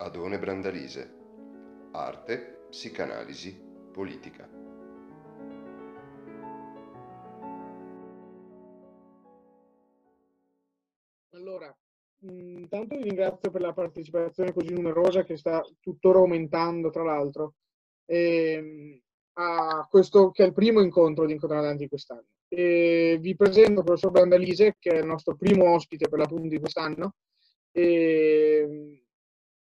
Adone Brandalise. Arte, psicanalisi, politica. Allora, intanto vi ringrazio per la partecipazione così numerosa che sta tuttora aumentando, tra l'altro, ehm, a questo che è il primo incontro di Incontradanti quest'anno. E vi presento il professor Brandalise, che è il nostro primo ospite per l'appunto di quest'anno. E,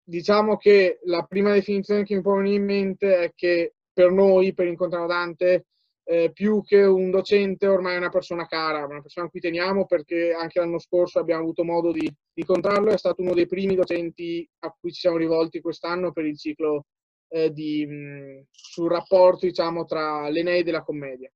diciamo che la prima definizione che mi pone in mente è che per noi, per Incontrano Dante, eh, più che un docente ormai è una persona cara, una persona a cui teniamo perché anche l'anno scorso abbiamo avuto modo di, incontrarlo, è stato uno dei primi docenti a cui ci siamo rivolti quest'anno per il ciclo eh, di, mh, sul rapporto diciamo, tra l'Eneide e la commedia.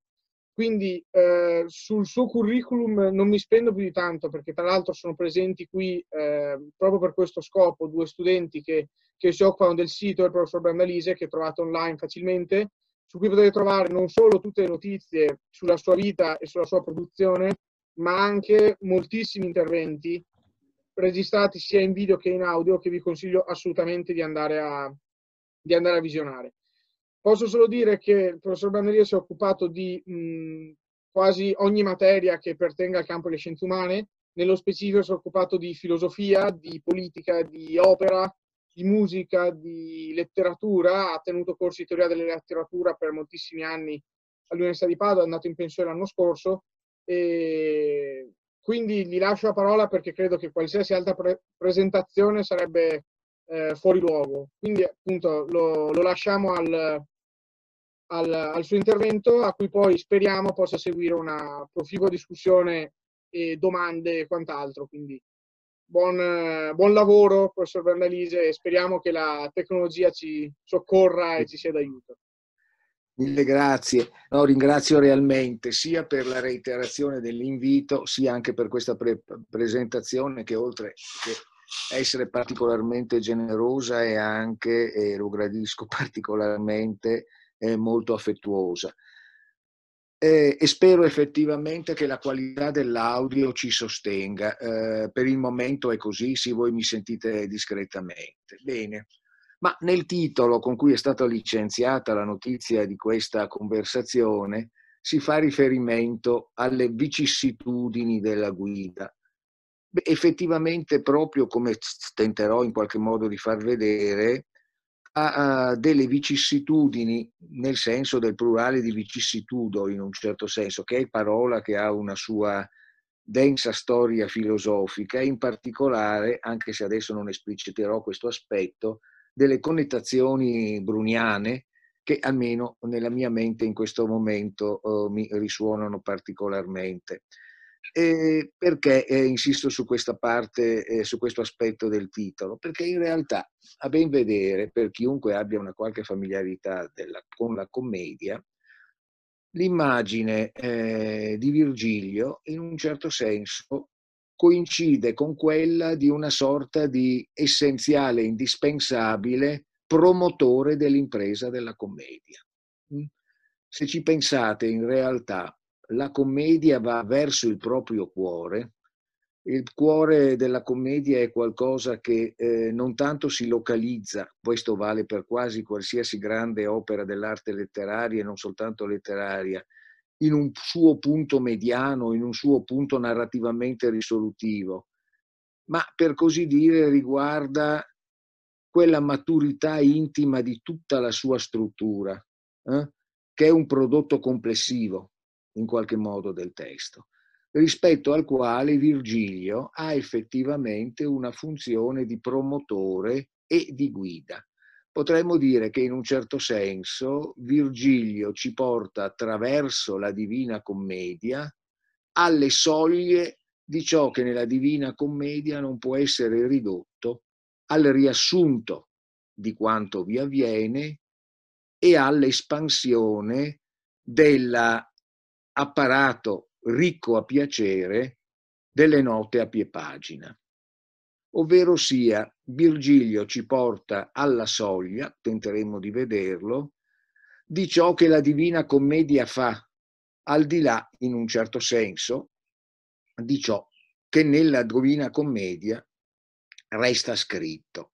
Quindi eh, sul suo curriculum non mi spendo più di tanto perché tra l'altro sono presenti qui eh, proprio per questo scopo due studenti che, che si occupano del sito del professor Brandalise che trovate online facilmente, su cui potete trovare non solo tutte le notizie sulla sua vita e sulla sua produzione, ma anche moltissimi interventi registrati sia in video che in audio che vi consiglio assolutamente di andare a, di andare a visionare. Posso solo dire che il professor Banderia si è occupato di mh, quasi ogni materia che pertenga al campo delle scienze umane, nello specifico si è occupato di filosofia, di politica, di opera, di musica, di letteratura, ha tenuto corsi di teoria della letteratura per moltissimi anni all'Università di Padova, è andato in pensione l'anno scorso. E quindi gli lascio la parola perché credo che qualsiasi altra pre- presentazione sarebbe eh, fuori luogo. Quindi appunto lo, lo lasciamo al, al, al, suo intervento, a cui poi speriamo possa seguire una proficua discussione e domande e quant'altro. Quindi buon, buon lavoro, professor Bernalise, e speriamo che la tecnologia ci soccorra e ci sia d'aiuto. Mille grazie. No, ringrazio realmente sia per la reiterazione dell'invito, sia anche per questa pre- presentazione che oltre che essere particolarmente generosa e anche, e lo gradisco particolarmente, eh, molto affettuosa. Eh, e spero effettivamente che la qualità dell'audio ci sostenga. Eh, per il momento è così, sì, voi mi sentite discretamente. Bene. Ma nel titolo con cui è stata licenziata la notizia di questa conversazione si fa riferimento alle vicissitudini della guida. Beh, effettivamente, proprio come tenterò in qualche modo di far vedere, ha delle vicissitudini nel senso del plurale di vicissitudo in un certo senso, che è parola che ha una sua densa storia filosofica in particolare, anche se adesso non espliciterò questo aspetto, delle connotazioni bruniane che almeno nella mia mente in questo momento uh, mi risuonano particolarmente. E perché eh, insisto su questa parte, eh, su questo aspetto del titolo? Perché in realtà, a ben vedere, per chiunque abbia una qualche familiarità della, con la commedia, l'immagine eh, di Virgilio, in un certo senso, coincide con quella di una sorta di essenziale, indispensabile promotore dell'impresa della commedia. Mm? Se ci pensate, in realtà, la commedia va verso il proprio cuore. Il cuore della commedia è qualcosa che eh, non tanto si localizza, questo vale per quasi qualsiasi grande opera dell'arte letteraria e non soltanto letteraria, in un suo punto mediano, in un suo punto narrativamente risolutivo, ma per così dire riguarda quella maturità intima di tutta la sua struttura, eh? che è un prodotto complessivo in qualche modo del testo, rispetto al quale Virgilio ha effettivamente una funzione di promotore e di guida. Potremmo dire che in un certo senso Virgilio ci porta attraverso la Divina Commedia alle soglie di ciò che nella Divina Commedia non può essere ridotto al riassunto di quanto vi avviene e all'espansione della apparato ricco a piacere delle note a pie pagina. Ovvero sia, Virgilio ci porta alla soglia, tenteremo di vederlo, di ciò che la Divina Commedia fa, al di là, in un certo senso, di ciò che nella Divina Commedia resta scritto.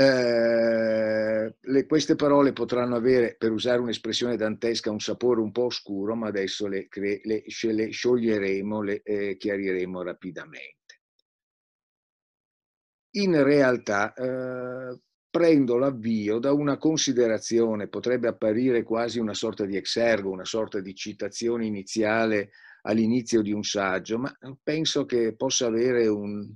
Eh, le, queste parole potranno avere, per usare un'espressione dantesca, un sapore un po' oscuro, ma adesso le, le, le scioglieremo, le eh, chiariremo rapidamente. In realtà eh, prendo l'avvio da una considerazione, potrebbe apparire quasi una sorta di exergo, una sorta di citazione iniziale all'inizio di un saggio, ma penso che possa avere un,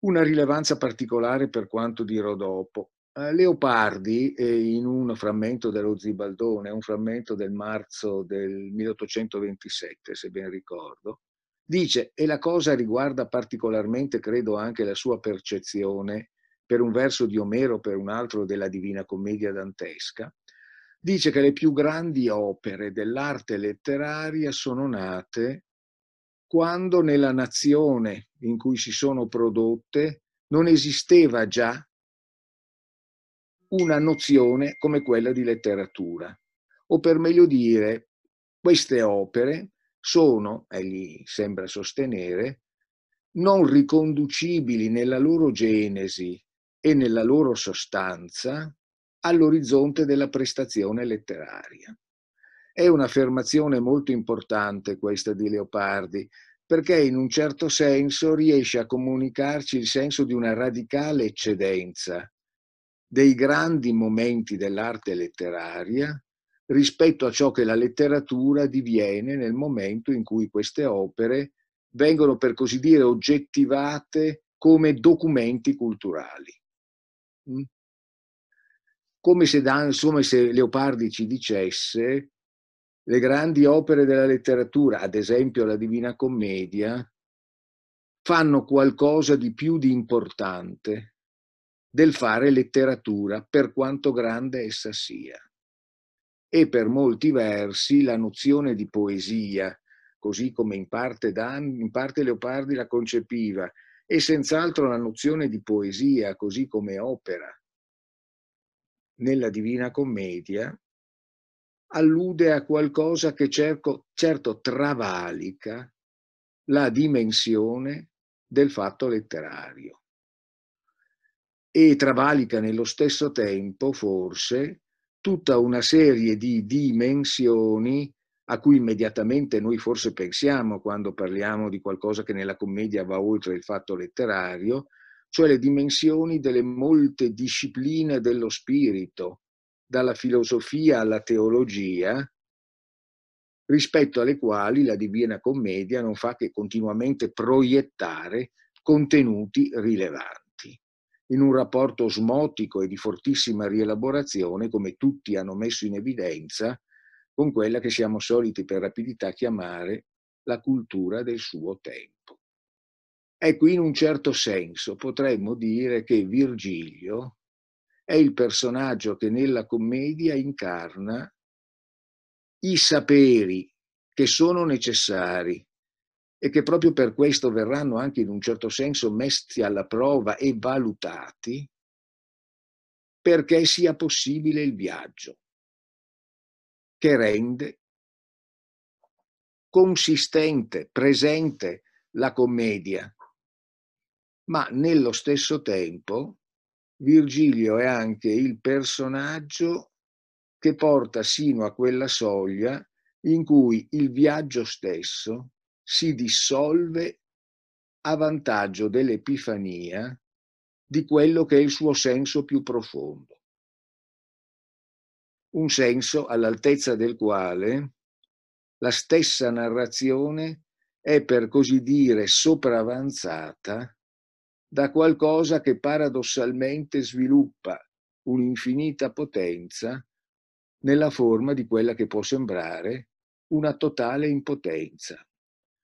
una rilevanza particolare per quanto dirò dopo. Eh, Leopardi, eh, in un frammento dello Zibaldone, un frammento del marzo del 1827, se ben ricordo, dice, e la cosa riguarda particolarmente, credo, anche la sua percezione, per un verso di Omero, per un altro della Divina Commedia dantesca, dice che le più grandi opere dell'arte letteraria sono nate quando nella nazione in cui si sono prodotte non esisteva già una nozione come quella di letteratura. O per meglio dire, queste opere sono, egli sembra sostenere, non riconducibili nella loro genesi e nella loro sostanza all'orizzonte della prestazione letteraria. È un'affermazione molto importante questa di Leopardi, perché in un certo senso riesce a comunicarci il senso di una radicale eccedenza dei grandi momenti dell'arte letteraria rispetto a ciò che la letteratura diviene nel momento in cui queste opere vengono, per così dire, oggettivate come documenti culturali. Mm? Come se, come se Leopardi ci dicesse le grandi opere della letteratura, ad esempio la Divina Commedia, fanno qualcosa di più di importante del fare letteratura per quanto grande essa sia. E per molti versi la nozione di poesia, così come in parte, Dan, in parte Leopardi la concepiva, e senz'altro la nozione di poesia, così come opera nella Divina Commedia, allude a qualcosa che cerco, certo travalica la dimensione del fatto letterario. E travalica nello stesso tempo forse tutta una serie di dimensioni a cui immediatamente noi forse pensiamo quando parliamo di qualcosa che nella commedia va oltre il fatto letterario, cioè le dimensioni delle molte discipline dello spirito, dalla filosofia alla teologia, rispetto alle quali la Divina Commedia non fa che continuamente proiettare contenuti rilevanti, in un rapporto osmotico e di fortissima rielaborazione, come tutti hanno messo in evidenza, con quella che siamo soliti per rapidità chiamare la cultura del suo tempo. Ecco, in un certo senso potremmo dire che Virgilio è il personaggio che nella commedia incarna i saperi che sono necessari e che proprio per questo verranno anche in un certo senso messi alla prova e valutati perché sia possibile il viaggio, che rende consistente, presente la commedia, ma nello stesso tempo Virgilio è anche il personaggio che porta sino a quella soglia in cui il viaggio stesso si dissolve a vantaggio dell'Epifania di quello che è il suo senso più profondo. Un senso all'altezza del quale la stessa narrazione è per così dire sopravanzata da qualcosa che paradossalmente sviluppa un'infinita potenza nella forma di quella che può sembrare una totale impotenza.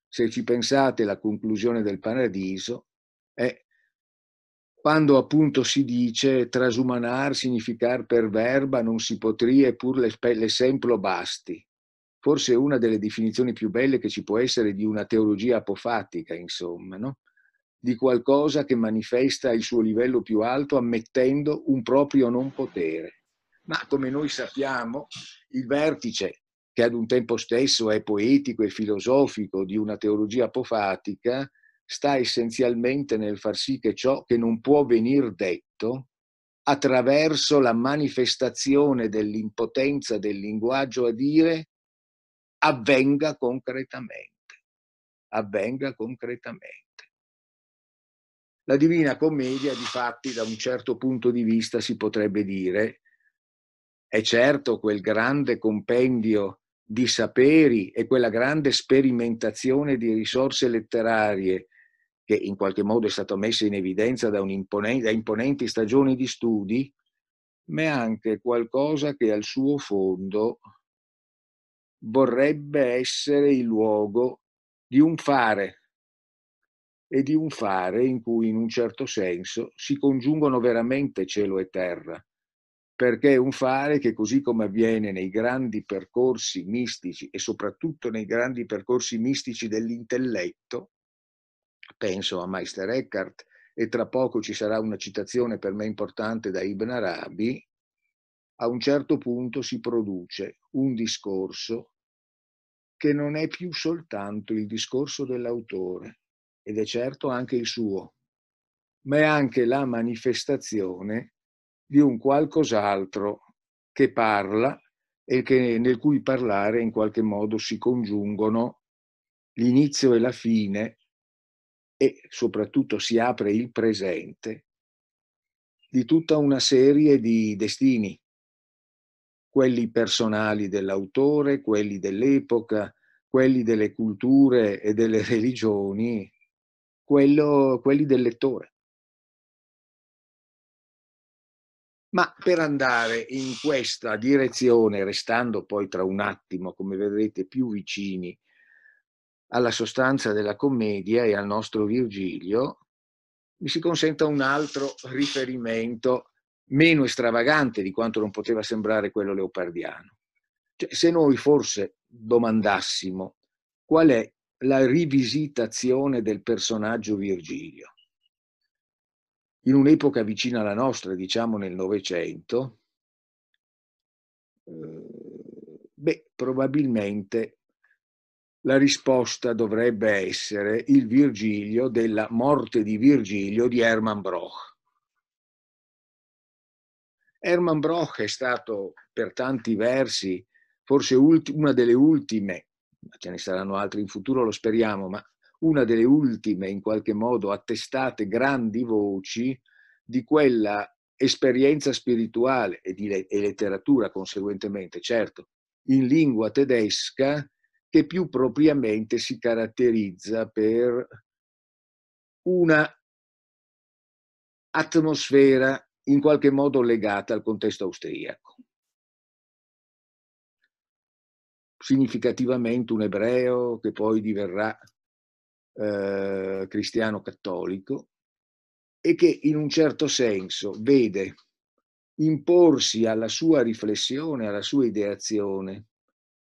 Se ci pensate, la conclusione del paradiso è quando appunto si dice trasumanar significar per verba non si potria pur l'esempio basti. Forse una delle definizioni più belle che ci può essere di una teologia apofatica, insomma, no? Di qualcosa che manifesta il suo livello più alto ammettendo un proprio non potere. Ma come noi sappiamo, il vertice, che ad un tempo stesso è poetico e filosofico di una teologia apofatica, sta essenzialmente nel far sì che ciò che non può venir detto attraverso la manifestazione dell'impotenza del linguaggio a dire avvenga concretamente. Avvenga concretamente. La Divina Commedia, di fatti, da un certo punto di vista, si potrebbe dire, è certo quel grande compendio di saperi e quella grande sperimentazione di risorse letterarie che in qualche modo è stata messa in evidenza da, da imponenti stagioni di studi, ma è anche qualcosa che al suo fondo vorrebbe essere il luogo di un fare e di un fare in cui in un certo senso si congiungono veramente cielo e terra, perché è un fare che così come avviene nei grandi percorsi mistici e soprattutto nei grandi percorsi mistici dell'intelletto, penso a Meister Eckhart e tra poco ci sarà una citazione per me importante da Ibn Arabi, a un certo punto si produce un discorso che non è più soltanto il discorso dell'autore, ed è certo anche il suo, ma è anche la manifestazione di un qualcos'altro che parla e che, nel cui parlare in qualche modo si congiungono l'inizio e la fine e soprattutto si apre il presente di tutta una serie di destini, quelli personali dell'autore, quelli dell'epoca, quelli delle culture e delle religioni, quello, quelli del lettore. Ma per andare in questa direzione, restando poi tra un attimo, come vedrete, più vicini alla sostanza della commedia e al nostro Virgilio, mi si consenta un altro riferimento meno estravagante di quanto non poteva sembrare quello leopardiano. Cioè, se noi forse domandassimo qual è la rivisitazione del personaggio Virgilio, in un'epoca vicina alla nostra, diciamo nel Novecento, eh, beh, probabilmente la risposta dovrebbe essere il Virgilio della morte di Virgilio di Hermann Broch. Hermann Broch è stato per tanti versi forse una delle ultime, ce ne saranno altri in futuro, lo speriamo, ma una delle ultime in qualche modo attestate grandi voci di quella esperienza spirituale e, di, e letteratura conseguentemente, certo, in lingua tedesca che più propriamente si caratterizza per una atmosfera in qualche modo legata al contesto austriaco. Significativamente un ebreo che poi diverrà eh, cristiano cattolico e che in un certo senso vede imporsi alla sua riflessione, alla sua ideazione,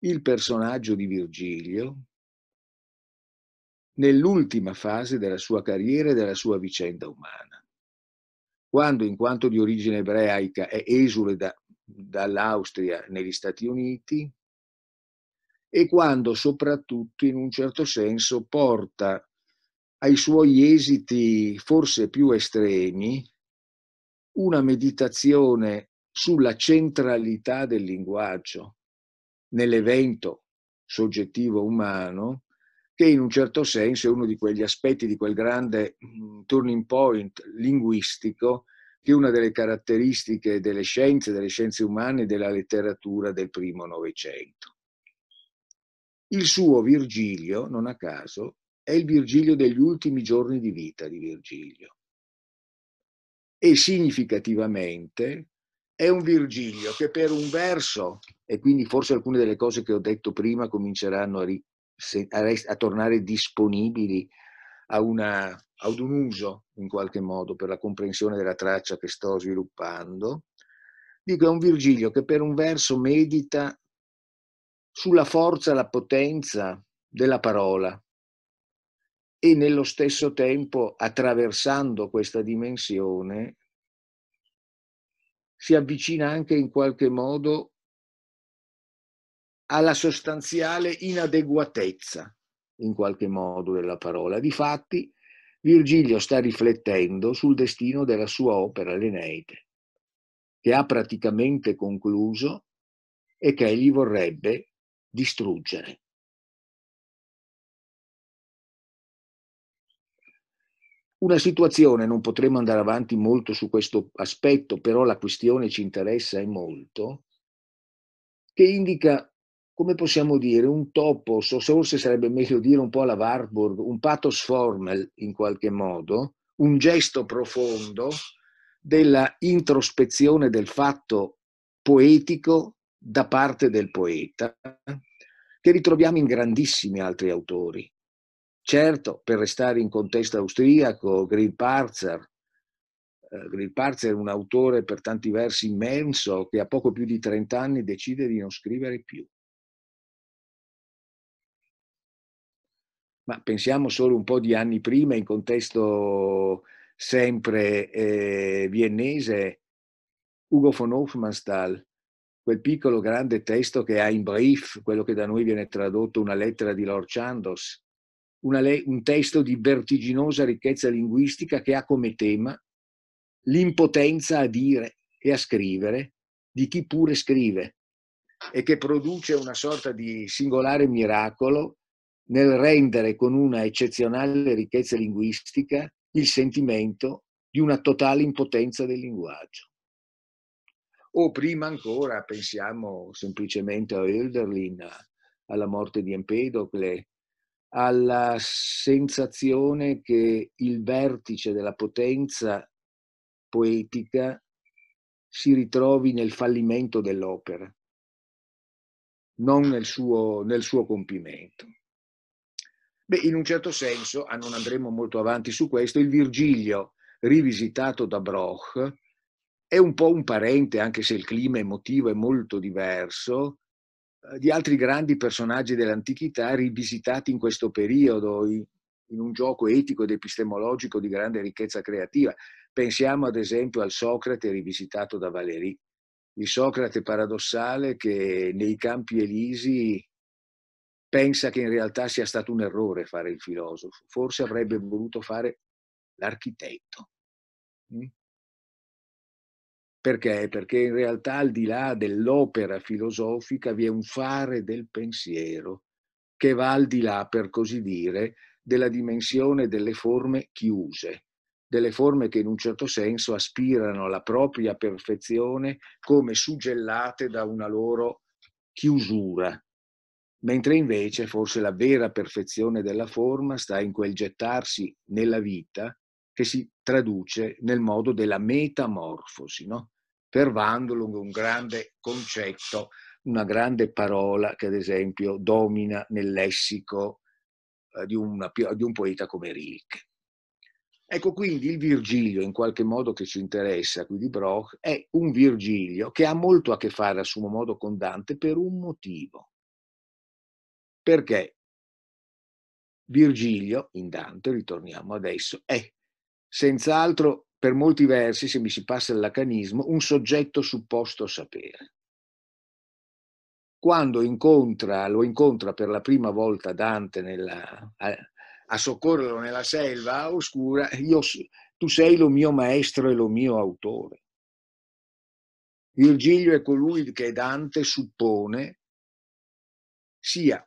il personaggio di Virgilio nell'ultima fase della sua carriera e della sua vicenda umana. Quando, in quanto di origine ebraica, è esule da, dall'Austria negli Stati Uniti e quando soprattutto, in un certo senso, porta ai suoi esiti forse più estremi una meditazione sulla centralità del linguaggio, nell'evento soggettivo umano, che in un certo senso è uno di quegli aspetti di quel grande mm, turning point linguistico che è una delle caratteristiche delle scienze, delle scienze umane e della letteratura del primo Novecento. Il suo Virgilio, non a caso, è il Virgilio degli ultimi giorni di vita di Virgilio. E significativamente è un Virgilio che per un verso, e quindi forse alcune delle cose che ho detto prima cominceranno a, ri, a, a tornare disponibili a una, ad un uso in qualche modo per la comprensione della traccia che sto sviluppando, dico è un Virgilio che per un verso medita sulla forza e la potenza della parola e nello stesso tempo attraversando questa dimensione si avvicina anche in qualche modo alla sostanziale inadeguatezza, in qualche modo, della parola. Difatti, Virgilio sta riflettendo sul destino della sua opera L'Eneide, che ha praticamente concluso e che egli vorrebbe distruggere. Una situazione, non potremo andare avanti molto su questo aspetto, però la questione ci interessa e molto, che indica, come possiamo dire, un topos, forse sarebbe meglio dire un po' alla Warburg, un pathos formel in qualche modo, un gesto profondo della introspezione del fatto poetico da parte del poeta, che ritroviamo in grandissimi altri autori. Certo, per restare in contesto austriaco, Grillparzer, eh, Grillparzer è un autore per tanti versi immenso che a poco più di 30 anni decide di non scrivere più. Ma pensiamo solo un po' di anni prima, in contesto sempre eh, viennese, Ugo von Hofmannsthal, quel piccolo grande testo che ha in brief, quello che da noi viene tradotto una lettera di Lord Chandos, le- un testo di vertiginosa ricchezza linguistica che ha come tema l'impotenza a dire e a scrivere di chi pure scrive e che produce una sorta di singolare miracolo nel rendere con una eccezionale ricchezza linguistica il sentimento di una totale impotenza del linguaggio. O prima ancora pensiamo semplicemente a Hölderlin, alla morte di Empedocle, alla sensazione che il vertice della potenza poetica si ritrovi nel fallimento dell'opera, non nel suo, nel suo compimento. Beh, in un certo senso, ah, non andremo molto avanti su questo, il Virgilio rivisitato da Broch è un po' un parente, anche se il clima emotivo è molto diverso, eh, di altri grandi personaggi dell'antichità rivisitati in questo periodo, in un gioco etico ed epistemologico di grande ricchezza creativa. Pensiamo ad esempio al Socrate rivisitato da Valéry, il Socrate paradossale che nei campi elisi pensa che in realtà sia stato un errore fare il filosofo, forse avrebbe voluto fare l'architetto. Perché? Perché in realtà al di là dell'opera filosofica vi è un fare del pensiero che va al di là, per così dire, della dimensione delle forme chiuse, delle forme che in un certo senso aspirano alla propria perfezione come suggellate da una loro chiusura, mentre invece forse la vera perfezione della forma sta in quel gettarsi nella vita che si traduce nel modo della metamorfosi, no? Per Vandolo un grande concetto, una grande parola che ad esempio domina nel lessico eh, di, una, di, un poeta come Rilke. Ecco quindi il Virgilio in qualche modo che ci interessa qui di Broch è un Virgilio che ha molto a che fare a suo modo con Dante per un motivo. Perché Virgilio in Dante, ritorniamo adesso, è senz'altro per molti versi, se mi si passa il lacanismo, un soggetto supposto sapere. Quando incontra, lo incontra per la prima volta Dante nella, a, a, soccorrerlo nella selva oscura, io, tu sei lo mio maestro e lo mio autore. Virgilio è colui che Dante suppone sia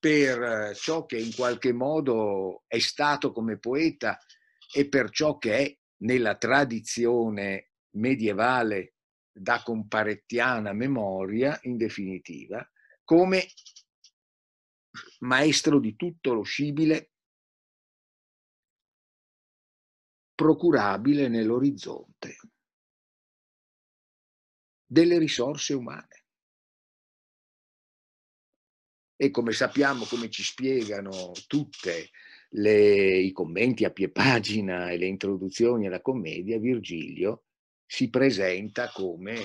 per ciò che in qualche modo è stato come poeta e per ciò che è nella tradizione medievale da comparettiana memoria, in definitiva, come maestro di tutto lo scibile procurabile nell'orizzonte delle risorse umane. E come sappiamo, come ci spiegano tutte le, i commenti a pie pagina e le introduzioni alla commedia, Virgilio si presenta come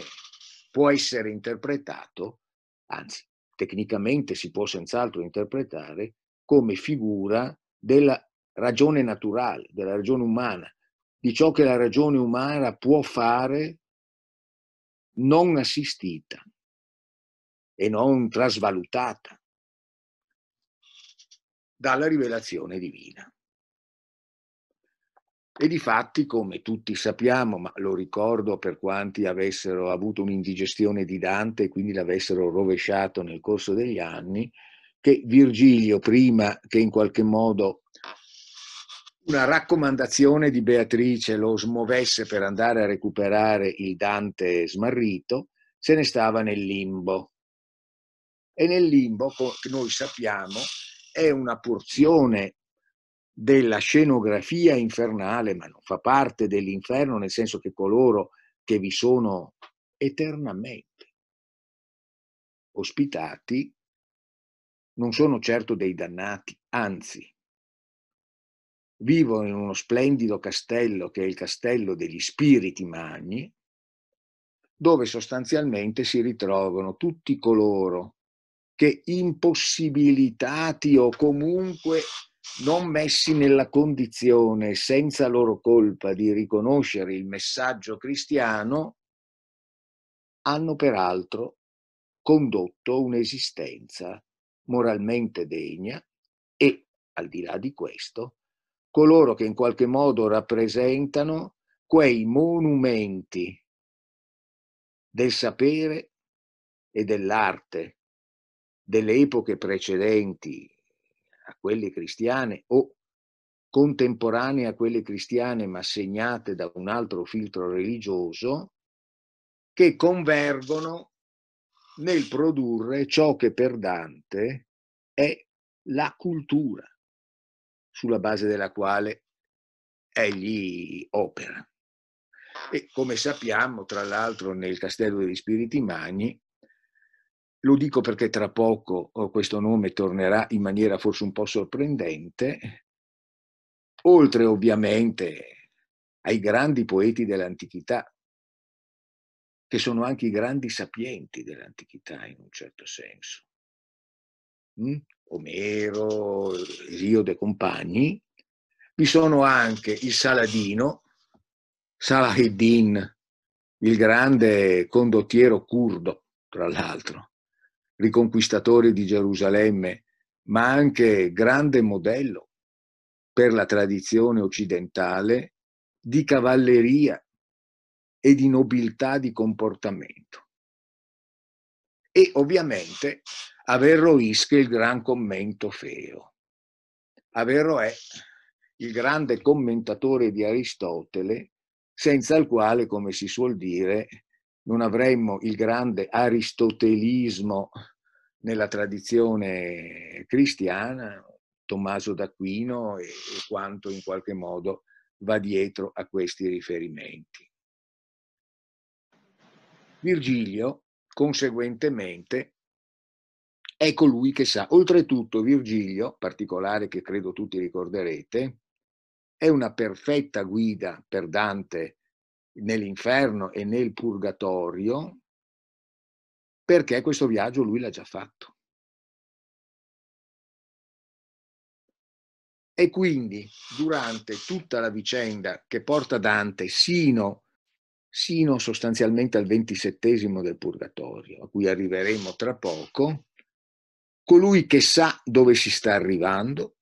può essere interpretato, anzi tecnicamente si può senz'altro interpretare, come figura della ragione naturale, della ragione umana, di ciò che la ragione umana può fare non assistita e non trasvalutata dalla rivelazione divina. E di fatti, come tutti sappiamo, ma lo ricordo per quanti avessero avuto un'indigestione di Dante e quindi l'avessero rovesciato nel corso degli anni, che Virgilio, prima che in qualche modo una raccomandazione di Beatrice lo smuovesse per andare a recuperare il Dante smarrito, se ne stava nel limbo. E nel limbo, noi sappiamo, è una porzione della scenografia infernale, ma non fa parte dell'inferno, nel senso che coloro che vi sono eternamente ospitati non sono certo dei dannati, anzi, vivono in uno splendido castello che è il castello degli spiriti magni, dove sostanzialmente si ritrovano tutti coloro che impossibilitati o comunque non messi nella condizione, senza loro colpa, di riconoscere il messaggio cristiano, hanno peraltro condotto un'esistenza moralmente degna e, al di là di questo, coloro che in qualche modo rappresentano quei monumenti del sapere e dell'arte delle epoche precedenti a quelle cristiane o contemporanee a quelle cristiane ma segnate da un altro filtro religioso, che convergono nel produrre ciò che per Dante è la cultura sulla base della quale egli opera. E come sappiamo, tra l'altro, nel Castello degli Spiriti Magni lo dico perché tra poco oh, questo nome tornerà in maniera forse un po' sorprendente, oltre ovviamente ai grandi poeti dell'antichità, che sono anche i grandi sapienti dell'antichità in un certo senso. Mm? Omero, Rio de compagni, vi sono anche il Saladino, Salaheddin, il grande condottiero curdo, tra l'altro, riconquistatore di Gerusalemme, ma anche grande modello per la tradizione occidentale di cavalleria e di nobiltà di comportamento. E ovviamente Averro ische il gran commento feo. Averro è il grande commentatore di Aristotele, senza il quale, come si suol dire, non avremmo il grande aristotelismo nella tradizione cristiana, Tommaso d'Aquino e, quanto in qualche modo va dietro a questi riferimenti. Virgilio, conseguentemente, è colui che sa. Oltretutto Virgilio, particolare che credo tutti ricorderete, è una perfetta guida per Dante nell'inferno e nel purgatorio, perché questo viaggio lui l'ha già fatto. E quindi durante tutta la vicenda che porta Dante sino, sino sostanzialmente al ventisettesimo del purgatorio, a cui arriveremo tra poco, colui che sa dove si sta arrivando,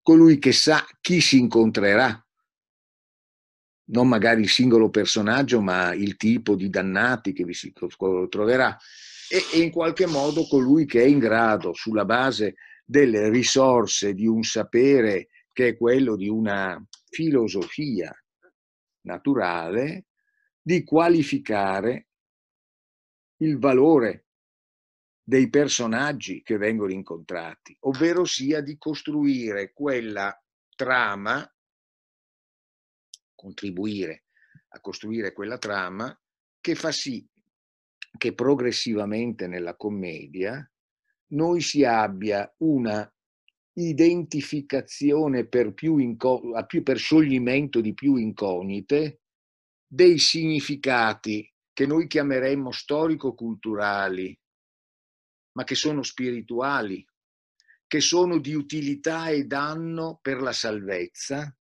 colui che sa chi si incontrerà non magari il singolo personaggio, ma il tipo di dannati che vi si troverà, e, in qualche modo colui che è in grado, sulla base delle risorse di un sapere che è quello di una filosofia naturale, di qualificare il valore dei personaggi che vengono incontrati, ovvero sia di costruire quella trama contribuire a costruire quella trama che fa sì che progressivamente nella commedia noi si abbia una identificazione per, più inco- più, per scioglimento di più incognite dei significati che noi chiameremmo storico-culturali, ma che sono spirituali, che sono di utilità e danno per la salvezza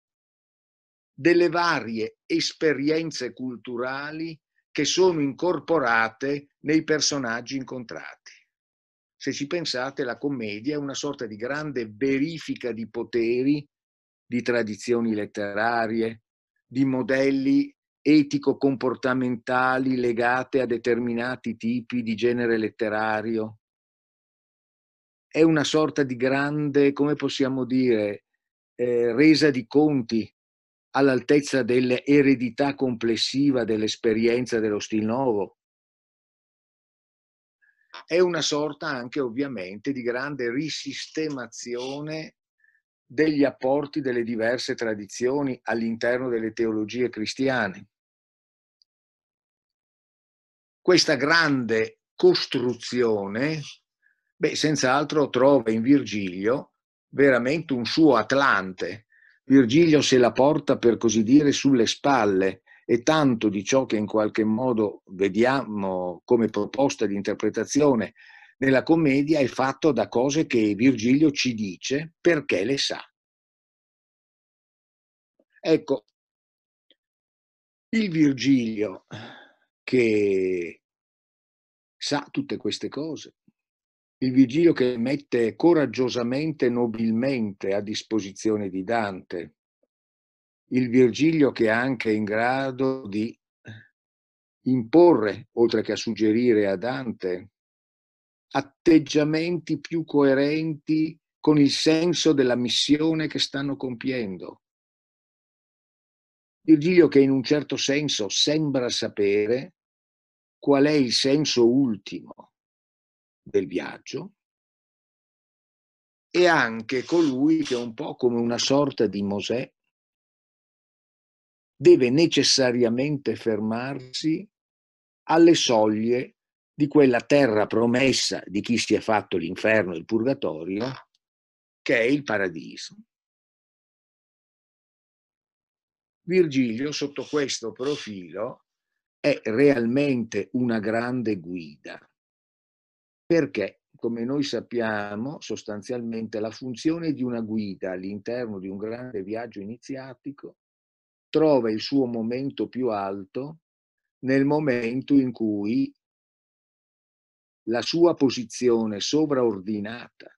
delle varie esperienze culturali che sono incorporate nei personaggi incontrati. Se ci pensate, la commedia è una sorta di grande verifica di poteri di tradizioni letterarie, di modelli etico-comportamentali legate a determinati tipi di genere letterario. È una sorta di grande, come possiamo dire, eh, resa di conti all'altezza dell'eredità complessiva dell'esperienza dello stil nuovo. È una sorta anche ovviamente di grande risistemazione degli apporti delle diverse tradizioni all'interno delle teologie cristiane. Questa grande costruzione, beh, senz'altro trova in Virgilio veramente un suo Atlante. Virgilio se la porta, per così dire, sulle spalle e tanto di ciò che in qualche modo vediamo come proposta di interpretazione nella commedia è fatto da cose che Virgilio ci dice perché le sa. Ecco, il Virgilio che sa tutte queste cose, il Virgilio che mette coraggiosamente nobilmente a disposizione di Dante, il Virgilio che è anche in grado di imporre, oltre che a suggerire a Dante, atteggiamenti più coerenti con il senso della missione che stanno compiendo. Virgilio che in un certo senso sembra sapere qual è il senso ultimo del viaggio e anche colui che un po' come una sorta di Mosè deve necessariamente fermarsi alle soglie di quella terra promessa di chi si è fatto l'inferno e il purgatorio, che è il paradiso. Virgilio, sotto questo profilo, è realmente una grande guida, perché, come noi sappiamo, sostanzialmente la funzione di una guida all'interno di un grande viaggio iniziatico trova il suo momento più alto nel momento in cui la sua posizione sovraordinata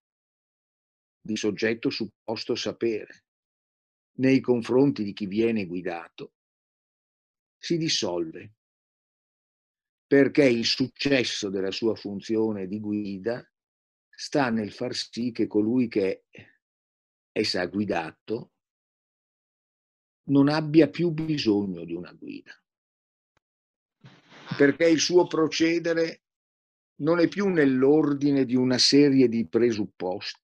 di soggetto supposto sapere nei confronti di chi viene guidato si dissolve perché il successo della sua funzione di guida sta nel far sì che colui che essa ha guidato non abbia più bisogno di una guida perché il suo procedere non è più nell'ordine di una serie di presupposti.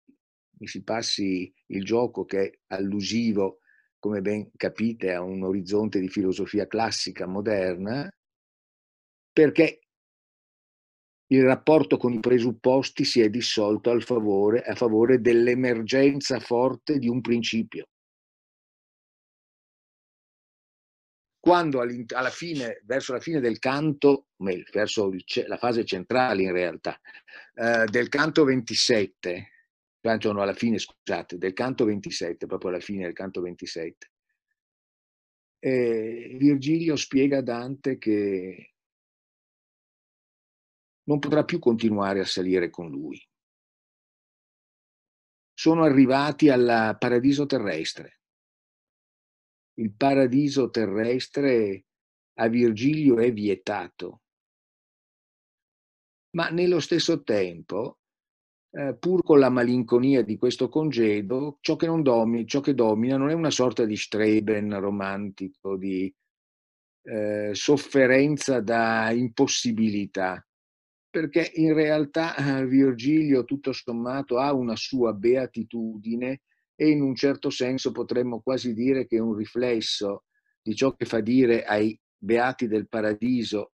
Mi si passi il gioco che è allusivo, come ben capite, a un orizzonte di filosofia classica moderna, perché il rapporto con i presupposti si è dissolto favore, a favore dell'emergenza forte di un principio. quando alla fine, verso la fine del canto, verso la fase centrale in realtà, eh, del canto 27, no, alla fine, scusate, del canto 27, proprio alla fine del canto 27, eh, Virgilio spiega a Dante che non potrà più continuare a salire con lui. Sono arrivati al paradiso terrestre il paradiso terrestre a Virgilio è vietato. Ma nello stesso tempo, eh, pur con la malinconia di questo congedo, ciò che, domina, ciò che domina non è una sorta di streben romantico, di eh, sofferenza da impossibilità, perché in realtà eh, Virgilio tutto sommato ha una sua beatitudine e in un certo senso potremmo quasi dire che è un riflesso di ciò che fa dire ai beati del paradiso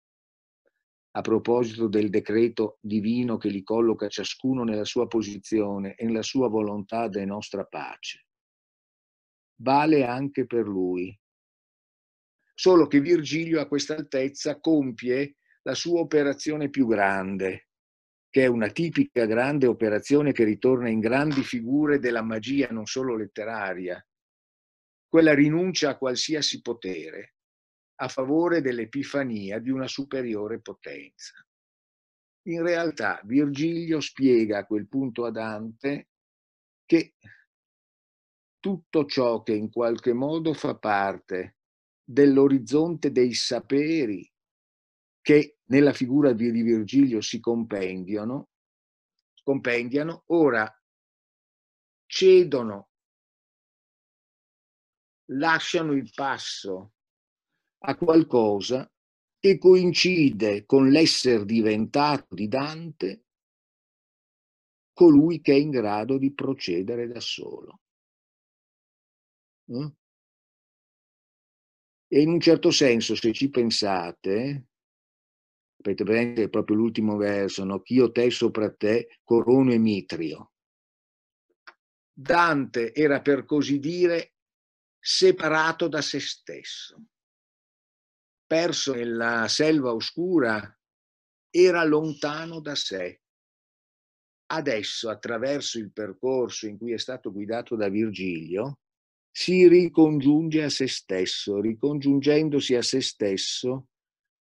a proposito del decreto divino che li colloca ciascuno nella sua posizione e nella sua volontà de nostra pace. Vale anche per lui. Solo che Virgilio a questa altezza compie la sua operazione più grande, che è una tipica grande operazione che ritorna in grandi figure della magia non solo letteraria, quella rinuncia a qualsiasi potere a favore dell'epifania di una superiore potenza. In realtà Virgilio spiega a quel punto a Dante che tutto ciò che in qualche modo fa parte dell'orizzonte dei saperi che nella figura di Virgilio si compendiano, compendiano ora cedono, lasciano il passo a qualcosa che coincide con l'essere diventato di Dante colui che è in grado di procedere da solo. Eh? E in un certo senso, se ci pensate, avete presente proprio l'ultimo verso, no? Ch'io te sopra te corono e mitrio. Dante era per così dire separato da se stesso, perso nella selva oscura, era lontano da sé. Adesso, attraverso il percorso in cui è stato guidato da Virgilio, si ricongiunge a se stesso, ricongiungendosi a se stesso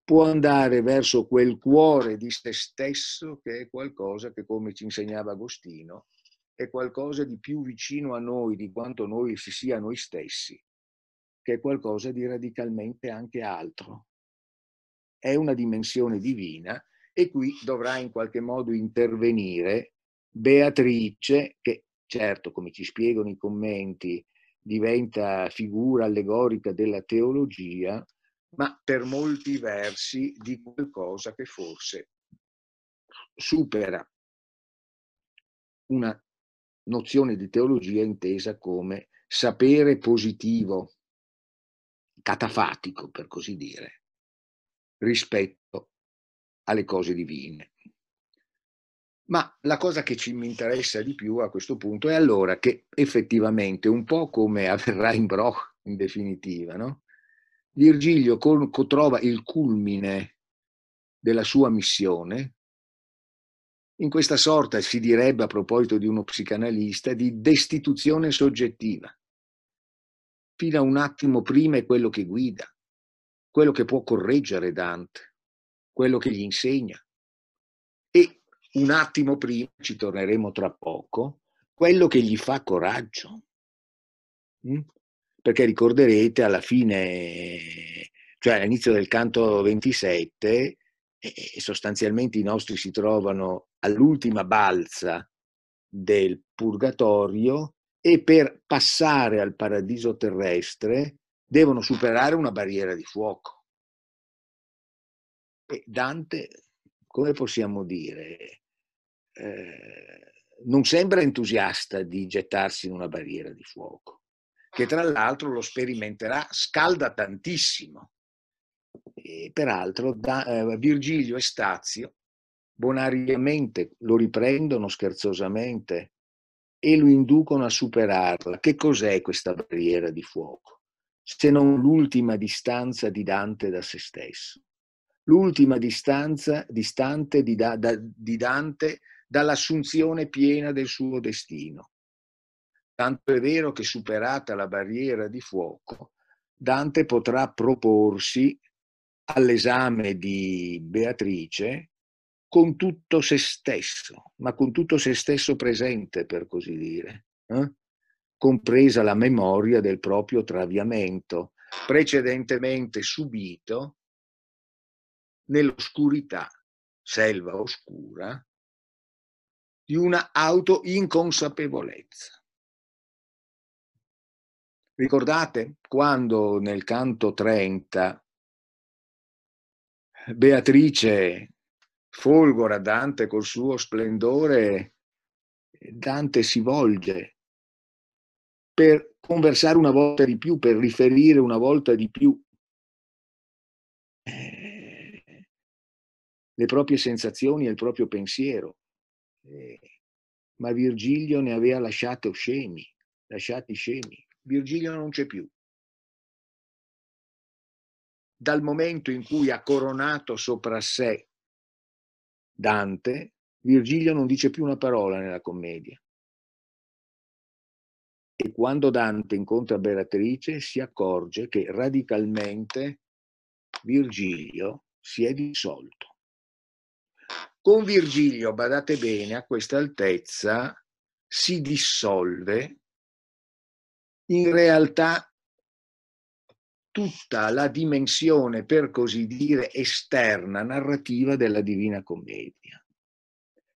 può andare verso quel cuore di se stesso che è qualcosa che, come ci insegnava Agostino, è qualcosa di più vicino a noi di quanto noi si sia noi stessi, che è qualcosa di radicalmente anche altro. È una dimensione divina e qui dovrà in qualche modo intervenire Beatrice, che certo, come ci spiegano i commenti, diventa figura allegorica della teologia, ma per molti versi di qualcosa che forse supera una nozione di teologia intesa come sapere positivo, catafatico per così dire, rispetto alle cose divine. Ma la cosa che ci interessa di più a questo punto è allora che effettivamente, un po' come avverrà in Broch in definitiva, no? Virgilio trova il culmine della sua missione, in questa sorta si direbbe a proposito di uno psicanalista di destituzione soggettiva. Fino a un attimo prima è quello che guida, quello che può correggere Dante, quello che gli insegna. E un attimo prima, ci torneremo tra poco, quello che gli fa coraggio. Perché ricorderete alla fine, cioè all'inizio del canto 27, eh, sostanzialmente i nostri si trovano all'ultima balza del purgatorio e per passare al paradiso terrestre devono superare una barriera di fuoco. E Dante, come possiamo dire, eh, non sembra entusiasta di gettarsi in una barriera di fuoco che tra l'altro lo sperimenterà, scalda tantissimo. E peraltro da, eh, Virgilio e Stazio bonariamente lo riprendono scherzosamente e lo inducono a superarla. Che cos'è questa barriera di fuoco? Se non l'ultima distanza di Dante da se stesso, l'ultima distanza distante di, da, da, di Dante dall'assunzione piena del suo destino. Tanto è vero che superata la barriera di fuoco, Dante potrà proporsi all'esame di Beatrice con tutto se stesso, ma con tutto se stesso presente, per così dire, eh? compresa la memoria del proprio traviamento, precedentemente subito nell'oscurità, selva oscura, di una auto-inconsapevolezza. Ricordate quando nel canto 30 Beatrice folgora Dante col suo splendore, Dante si volge per conversare una volta di più, per riferire una volta di più eh, le proprie sensazioni e il proprio pensiero. Eh, ma Virgilio ne aveva lasciato scemi, lasciati scemi. Virgilio non c'è più. Dal momento in cui ha coronato sopra sé Dante, Virgilio non dice più una parola nella commedia. E quando Dante incontra Beatrice si accorge che radicalmente Virgilio si è dissolto. Con Virgilio, badate bene, a questa altezza si dissolve in realtà tutta la dimensione, per così dire, esterna, narrativa della Divina Commedia.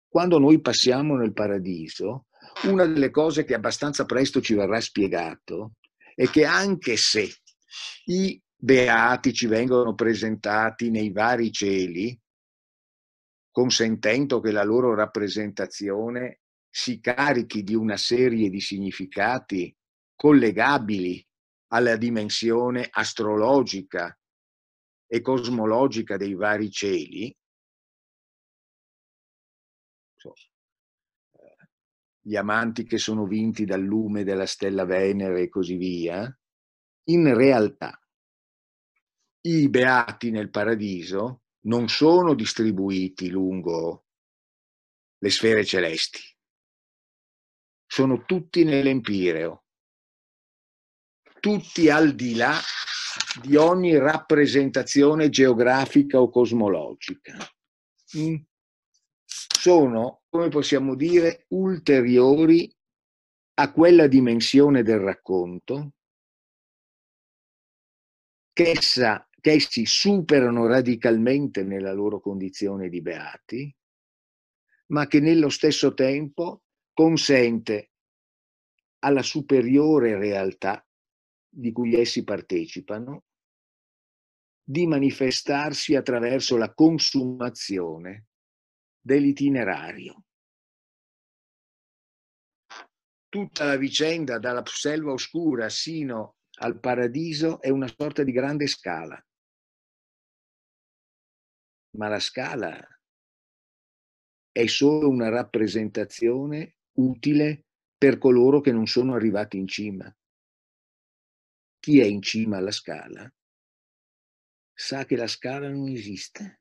Quando noi passiamo nel paradiso, una delle cose che abbastanza presto ci verrà spiegato è che anche se i beati ci vengono presentati nei vari cieli, consentendo che la loro rappresentazione si carichi di una serie di significati collegabili alla dimensione astrologica e cosmologica dei vari cieli, gli amanti che sono vinti dal lume della stella Venere e così via, in realtà i beati nel paradiso non sono distribuiti lungo le sfere celesti, sono tutti nell'empireo, tutti al di là di ogni rappresentazione geografica o cosmologica. Mm. Sono, come possiamo dire, ulteriori a quella dimensione del racconto che, essa, che essi superano radicalmente nella loro condizione di beati, ma che nello stesso tempo consente alla superiore realtà di cui essi partecipano, di manifestarsi attraverso la consumazione dell'itinerario. Tutta la vicenda dalla selva oscura sino al paradiso è una sorta di grande scala. Ma la scala è solo una rappresentazione utile per coloro che non sono arrivati in cima chi è in cima alla scala sa che la scala non esiste,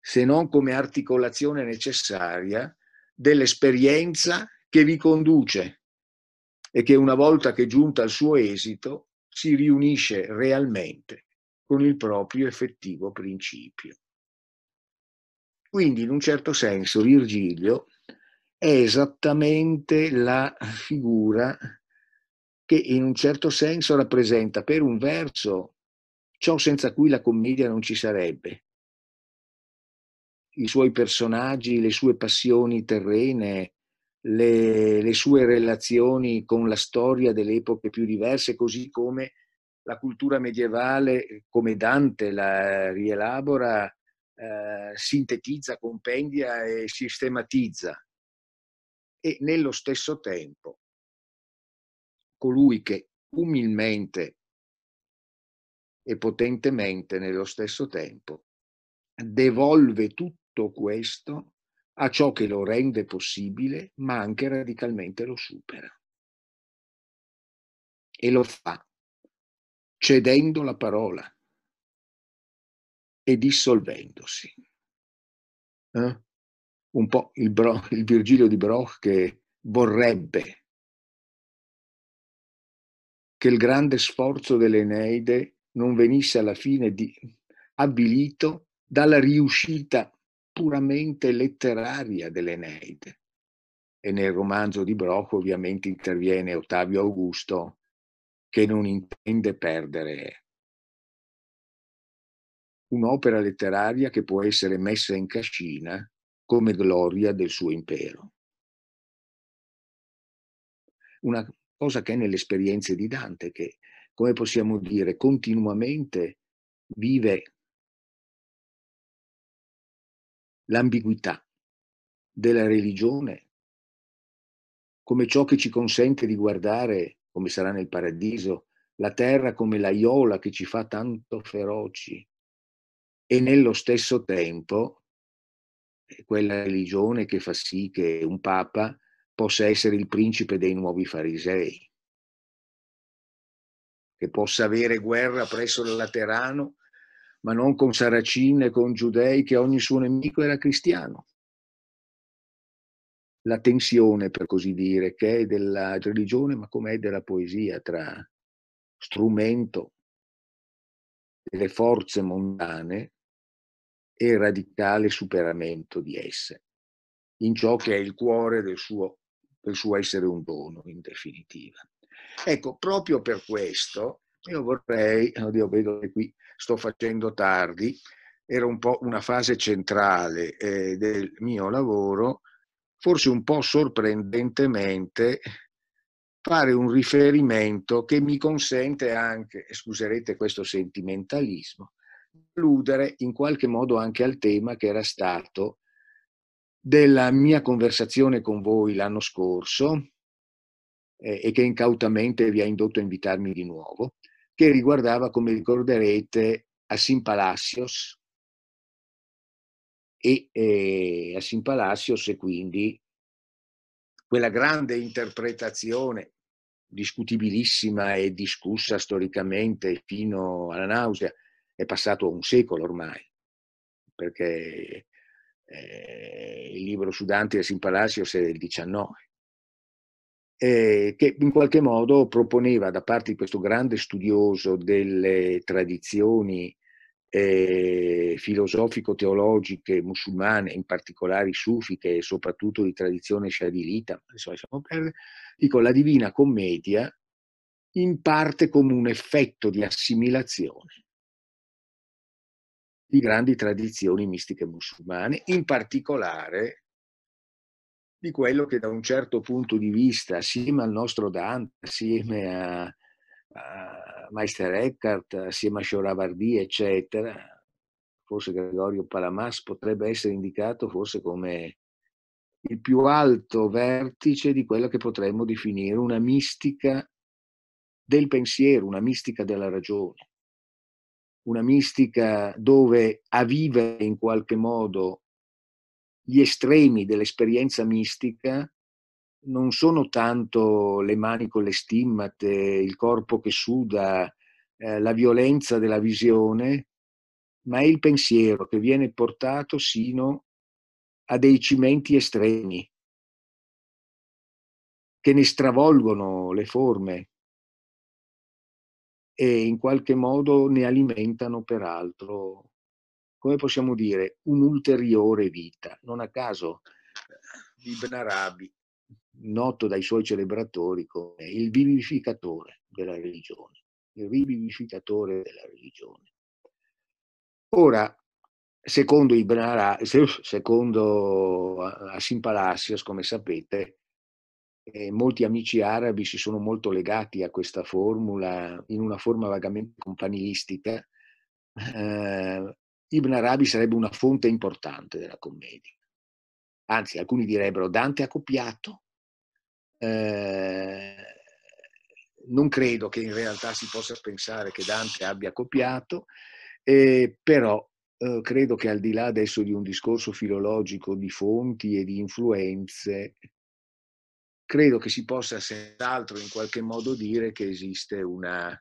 se non come articolazione necessaria dell'esperienza che vi conduce e che una volta che giunta al suo esito si riunisce realmente con il proprio effettivo principio. Quindi in un certo senso Virgilio è esattamente la figura che in un certo senso rappresenta per un verso ciò senza cui la commedia non ci sarebbe. I suoi personaggi, le sue passioni terrene, le, le sue relazioni con la storia delle epoche più diverse, così come la cultura medievale, come Dante la rielabora, eh, sintetizza, compendia e sistematizza. E nello stesso tempo colui che umilmente e potentemente nello stesso tempo devolve tutto questo a ciò che lo rende possibile, ma anche radicalmente lo supera. E lo fa cedendo la parola e dissolvendosi. Eh? Un po' il, Bro, il Virgilio di Broch che vorrebbe che il grande sforzo dell'Eneide non venisse alla fine di, avvilito dalla riuscita puramente letteraria dell'Eneide. E nel romanzo di Broch ovviamente interviene Ottavio Augusto che non intende perdere un'opera letteraria che può essere messa in cascina come gloria del suo impero. Una cosa che è nelle esperienze di Dante, che, come possiamo dire, continuamente vive l'ambiguità della religione come ciò che ci consente di guardare, come sarà nel paradiso, la terra come la iola che ci fa tanto feroci. E nello stesso tempo quella religione che fa sì che un papa possa essere il principe dei nuovi farisei, che possa avere guerra presso il Laterano, ma non con Saracine e con Giudei, che ogni suo nemico era cristiano. La tensione, per così dire, che è della religione, ma come è della poesia, tra strumento delle forze mondane e radicale superamento di esse, in ciò che è il cuore del suo per suo essere un dono, in definitiva. Ecco, proprio per questo io vorrei, oddio, vedo che qui sto facendo tardi, era un po' una fase centrale eh, del mio lavoro, forse un po' sorprendentemente fare un riferimento che mi consente anche, scuserete questo sentimentalismo, alludere in qualche modo anche al tema che era stato della mia conversazione con voi l'anno scorso eh, e che incautamente vi ha indotto a invitarmi di nuovo, che riguardava, come ricorderete, Assim Palacios e eh, Assim Palacios e quindi quella grande interpretazione discutibilissima e discussa storicamente fino alla nausea, è passato un secolo ormai, perché eh, il libro su Dante e Assim Palacios è del 19 eh, che in qualche modo proponeva da parte di questo grande studioso delle tradizioni eh, filosofico-teologiche musulmane, in particolare sufiche e soprattutto di tradizione shadilita, dico la Divina Commedia in parte come un effetto di assimilazione di grandi tradizioni mistiche musulmane, in particolare di quello che da un certo punto di vista, assieme al nostro Dante, assieme a, a Meister Eckhart, assieme a Shoravardi, eccetera, forse Gregorio Palamas potrebbe essere indicato forse come il più alto vertice di quella che potremmo definire una mistica del pensiero, una mistica della ragione, una mistica dove a vivere in qualche modo gli estremi dell'esperienza mistica non sono tanto le mani con le stimmate, il corpo che suda, eh, la violenza della visione, ma è il pensiero che viene portato sino a dei cimenti estremi che ne stravolgono le forme e in qualche modo ne alimentano peraltro come possiamo dire, un'ulteriore vita. Non a caso eh, Ibn Arabi, noto dai suoi celebratori come il vivificatore della religione, il rivivificatore della religione. Ora, secondo Ibn Arabi, secondo Assim Palacios, come sapete, eh, molti amici arabi si sono molto legati a questa formula in una forma vagamente companilistica, eh, Ibn Arabi sarebbe una fonte importante della commedia. Anzi, alcuni direbbero Dante ha copiato. Eh, non credo che in realtà si possa pensare che Dante abbia copiato, però eh, credo che al di là adesso di un discorso filologico di fonti e di influenze, credo che si possa senz'altro in qualche modo dire che esiste una,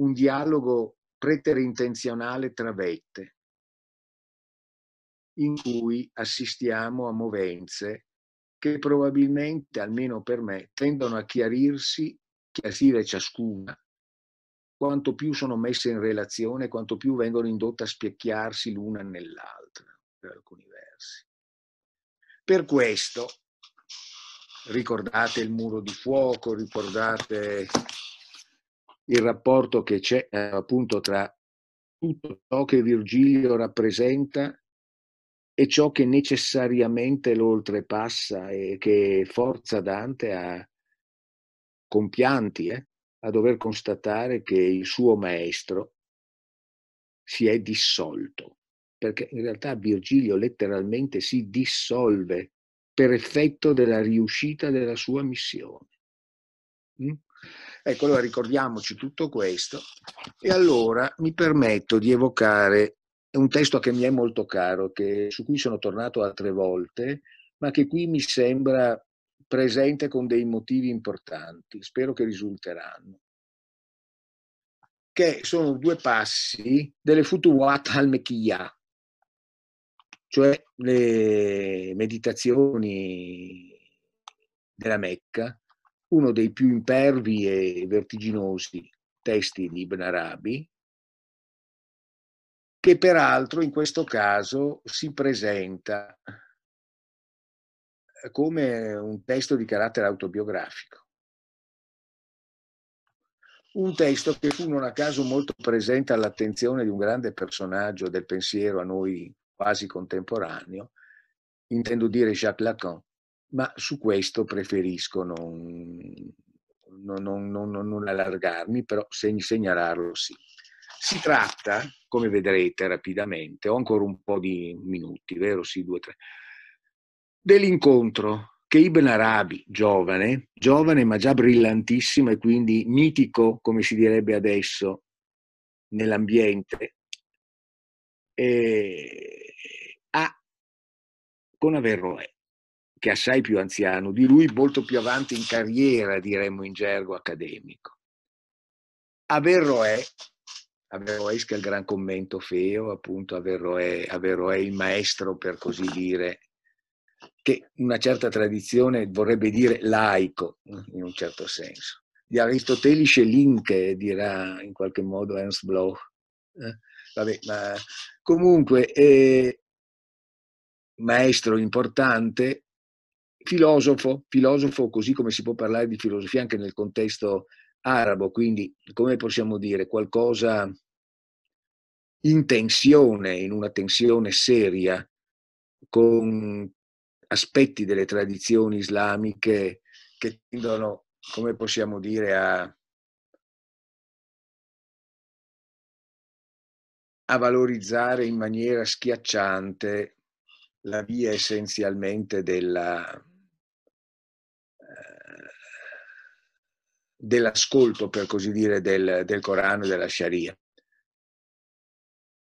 un dialogo preterintenzionale tra vette, in cui assistiamo a movenze che probabilmente, almeno per me, tendono a chiarirsi, chiarire ciascuna, quanto più sono messe in relazione, quanto più vengono indotte a specchiarsi l'una nell'altra, per alcuni versi. Per questo, ricordate il muro di fuoco, ricordate il rapporto che c'è eh, appunto tra tutto ciò che Virgilio rappresenta e ciò che necessariamente lo oltrepassa e che forza Dante a compianti eh, a dover constatare che il suo maestro si è dissolto, perché in realtà Virgilio letteralmente si dissolve per effetto della riuscita della sua missione. Mm? Ecco, allora ricordiamoci tutto questo e allora mi permetto di evocare un testo che mi è molto caro, che, su cui sono tornato altre volte, ma che qui mi sembra presente con dei motivi importanti, spero che risulteranno, che sono due passi delle Futuwat al-Mekiyah, cioè le meditazioni della Mecca, uno dei più impervi e vertiginosi testi di Ibn Arabi, che peraltro in questo caso si presenta come un testo di carattere autobiografico. Un testo che fu non a caso molto presente all'attenzione di un grande personaggio del pensiero a noi quasi contemporaneo, intendo dire Jacques Lacan, ma su questo preferisco non, non, non, non allargarmi, però segnalarlo sì. Si tratta, come vedrete rapidamente, ho ancora un po' di minuti, vero? Sì, due, tre. Dell'incontro che Ibn Arabi, giovane, giovane ma già brillantissimo e quindi mitico, come si direbbe adesso, nell'ambiente, eh, con Averroè, che è assai più anziano, di lui molto più avanti in carriera, diremmo in gergo accademico. Averroè Averroes che è il gran commento feo, appunto Averroè, Averroè il maestro per così dire, che una certa tradizione vorrebbe dire laico in un certo senso. Di Aristotelice Linke dirà in qualche modo Ernst Bloch. Eh? Vabbè, ma comunque eh, maestro importante, filosofo, filosofo così come si può parlare di filosofia anche nel contesto arabo, quindi come possiamo dire qualcosa in tensione, in una tensione seria con aspetti delle tradizioni islamiche che tendono, come possiamo dire, a, a valorizzare in maniera schiacciante la via essenzialmente della, eh, dell'ascolto, per così dire, del, del Corano e della Sharia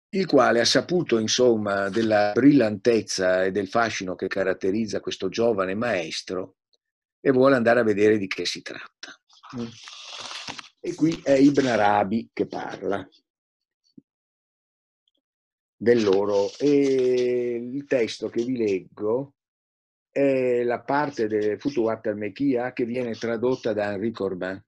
il quale ha saputo, insomma, della brillantezza e del fascino che caratterizza questo giovane maestro e vuole andare a vedere di che si tratta. E qui è Ibn Arabi che parla del loro e il testo che vi leggo è la parte del Futuhat al-Mekiyah che viene tradotta da Henri Corbin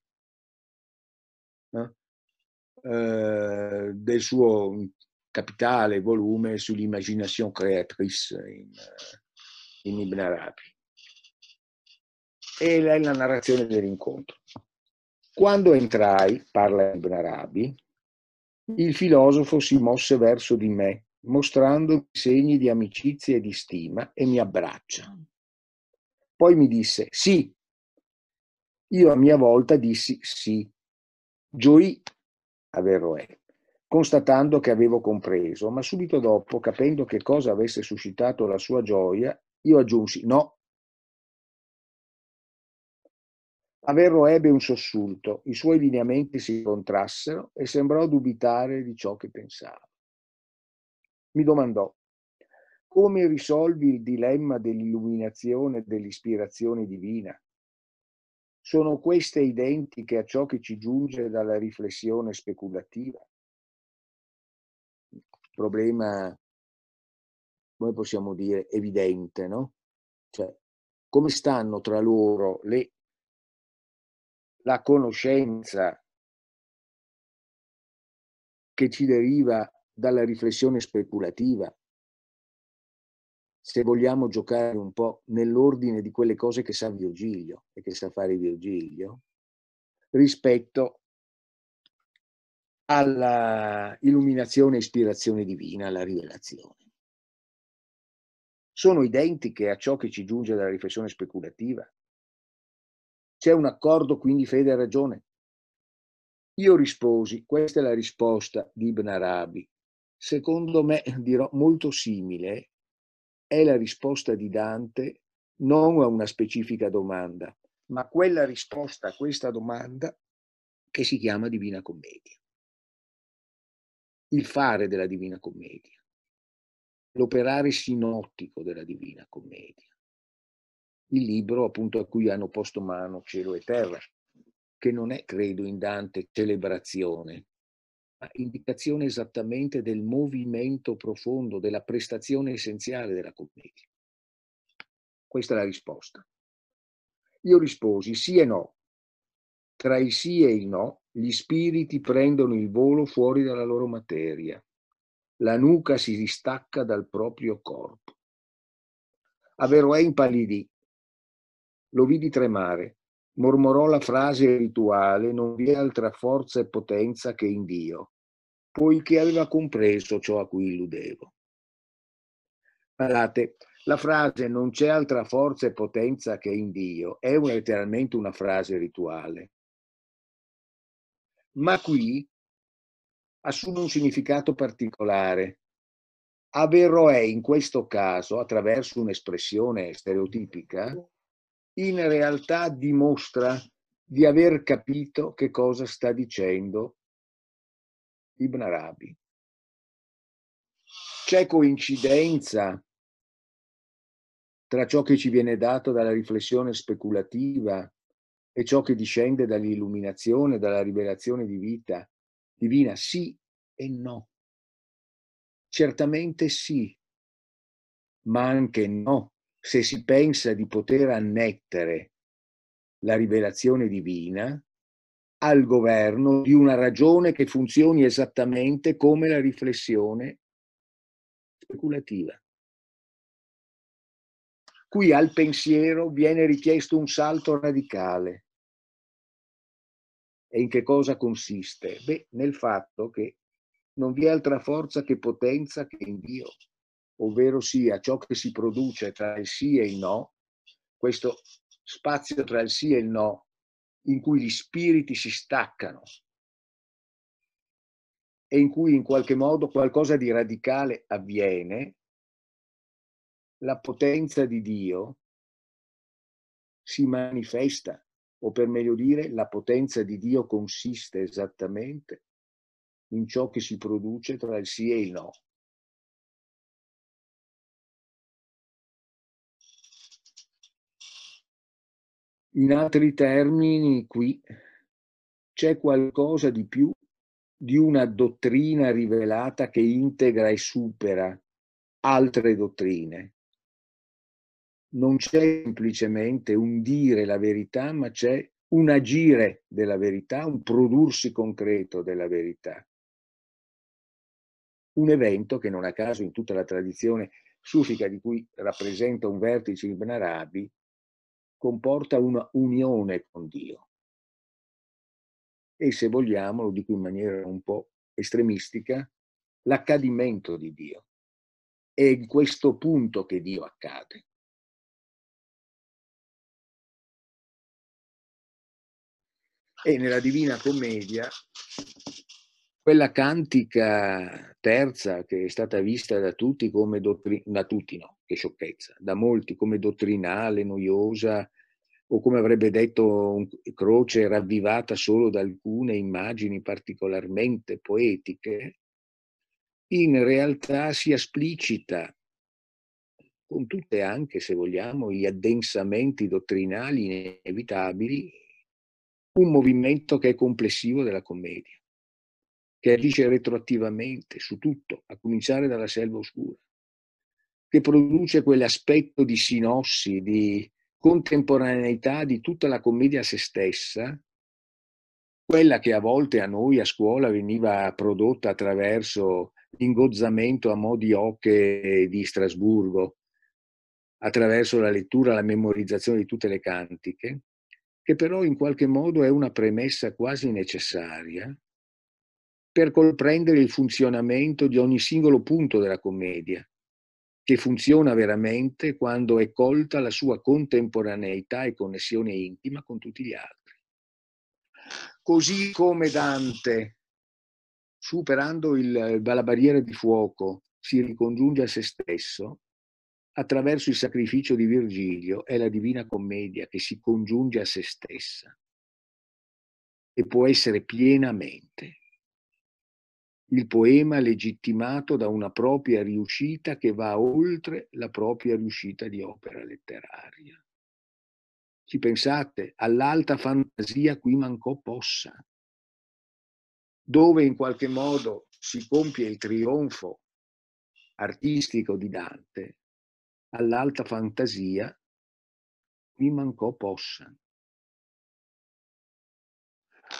eh, del suo capitale volume sull'immaginazione créatrice in, in Ibn Arabi. E è la narrazione dell'incontro. Quando entrai, parla Ibn Arabi, il filosofo si mosse verso di me, mostrando segni di amicizia e di stima, e mi abbraccia. Poi mi disse sì. Io a mia volta dissi sì. Gioì Averroè constatando che avevo compreso, ma subito dopo, capendo che cosa avesse suscitato la sua gioia, io aggiunsi no. Averro ebbe un sussulto, i suoi lineamenti si contrassero e sembrò dubitare di ciò che pensava. Mi domandò, come risolvi il dilemma dell'illuminazione e dell'ispirazione divina? Sono queste identiche a ciò che ci giunge dalla riflessione speculativa? problema, come possiamo dire, evidente, no? Cioè, come stanno tra loro le, la conoscenza che ci deriva dalla riflessione speculativa, se vogliamo giocare un po' nell'ordine di quelle cose che sa Virgilio e che sa fare Virgilio, rispetto alla illuminazione e ispirazione divina, alla rivelazione. Sono identiche a ciò che ci giunge dalla riflessione speculativa. C'è un accordo, quindi fede e ragione. Io risposi, questa è la risposta di Ibn Arabi, secondo me dirò molto simile, è la risposta di Dante non a una specifica domanda, ma quella risposta a questa domanda che si chiama Divina Commedia il fare della Divina Commedia, l'operare sinottico della Divina Commedia. Il libro appunto a cui hanno posto mano cielo e terra, che non è, credo, in Dante celebrazione, ma indicazione esattamente del movimento profondo, della prestazione essenziale della commedia. Questa è la risposta. Io risposi sì e no. Tra il sì e il no gli spiriti prendono il volo fuori dalla loro materia. La nuca si distacca dal proprio corpo. Averroè impallidì lo vidi tremare, mormorò la frase rituale, non vi è altra forza e potenza che in Dio, poiché aveva compreso ciò a cui illudevo. Guardate, la frase non c'è altra forza e potenza che in Dio è letteralmente una frase rituale. Ma qui assume un significato particolare. Averroè in questo caso, attraverso un'espressione stereotipica, in realtà dimostra di aver capito che cosa sta dicendo Ibn Arabi. C'è coincidenza tra ciò che ci viene dato dalla riflessione speculativa e ciò che discende dall'illuminazione, dalla rivelazione di vita divina? Sì e no. Certamente sì, ma anche no, se si pensa di poter annettere la rivelazione divina al governo di una ragione che funzioni esattamente come la riflessione speculativa. Qui al pensiero viene richiesto un salto radicale. E in che cosa consiste? Beh, nel fatto che non vi è altra forza che potenza che in Dio, ovvero sia ciò che si produce tra il sì e il no, questo spazio tra il sì e il no in cui gli spiriti si staccano e in cui in qualche modo qualcosa di radicale avviene, la potenza di Dio si manifesta, o per meglio dire, la potenza di Dio consiste esattamente in ciò che si produce tra il sì e il no. In altri termini, qui c'è qualcosa di più di una dottrina rivelata che integra e supera altre dottrine. Non c'è semplicemente un dire la verità, ma c'è un agire della verità, un prodursi concreto della verità. Un evento che non a caso in tutta la tradizione sufica di cui rappresenta un vertice Ibn Arabi, comporta una unione con Dio. E se vogliamo, lo dico in maniera un po' estremistica, l'accadimento di Dio. È in questo punto che Dio accade. E nella Divina Commedia, quella cantica terza che è stata vista da tutti come dottrina, da tutti no, che sciocchezza, da molti come dottrinale, noiosa, o come avrebbe detto Croce, ravvivata solo da alcune immagini particolarmente poetiche, in realtà si esplicita con tutte anche, se vogliamo, gli addensamenti dottrinali inevitabili, un movimento che è complessivo della commedia, che agisce retroattivamente su tutto, a cominciare dalla selva oscura che produce quell'aspetto di sinossi, di contemporaneità di tutta la commedia a se stessa, quella che a volte a noi a scuola veniva prodotta attraverso l'ingozzamento a mo' di oche di Strasburgo, attraverso la lettura, la memorizzazione di tutte le cantiche, che però in qualche modo è una premessa quasi necessaria per comprendere il funzionamento di ogni singolo punto della commedia, che funziona veramente quando è colta la sua contemporaneità e connessione intima con tutti gli altri. Così come Dante, superando il, la barriera di fuoco, si ricongiunge a se stesso, attraverso il sacrificio di Virgilio è la Divina Commedia che si congiunge a se stessa e può essere pienamente il poema legittimato da una propria riuscita che va oltre la propria riuscita di opera letteraria. Ci pensate, all'alta fantasia qui mancò possa, dove in qualche modo si compie il trionfo artistico di Dante, all'alta fantasia qui mancò possa.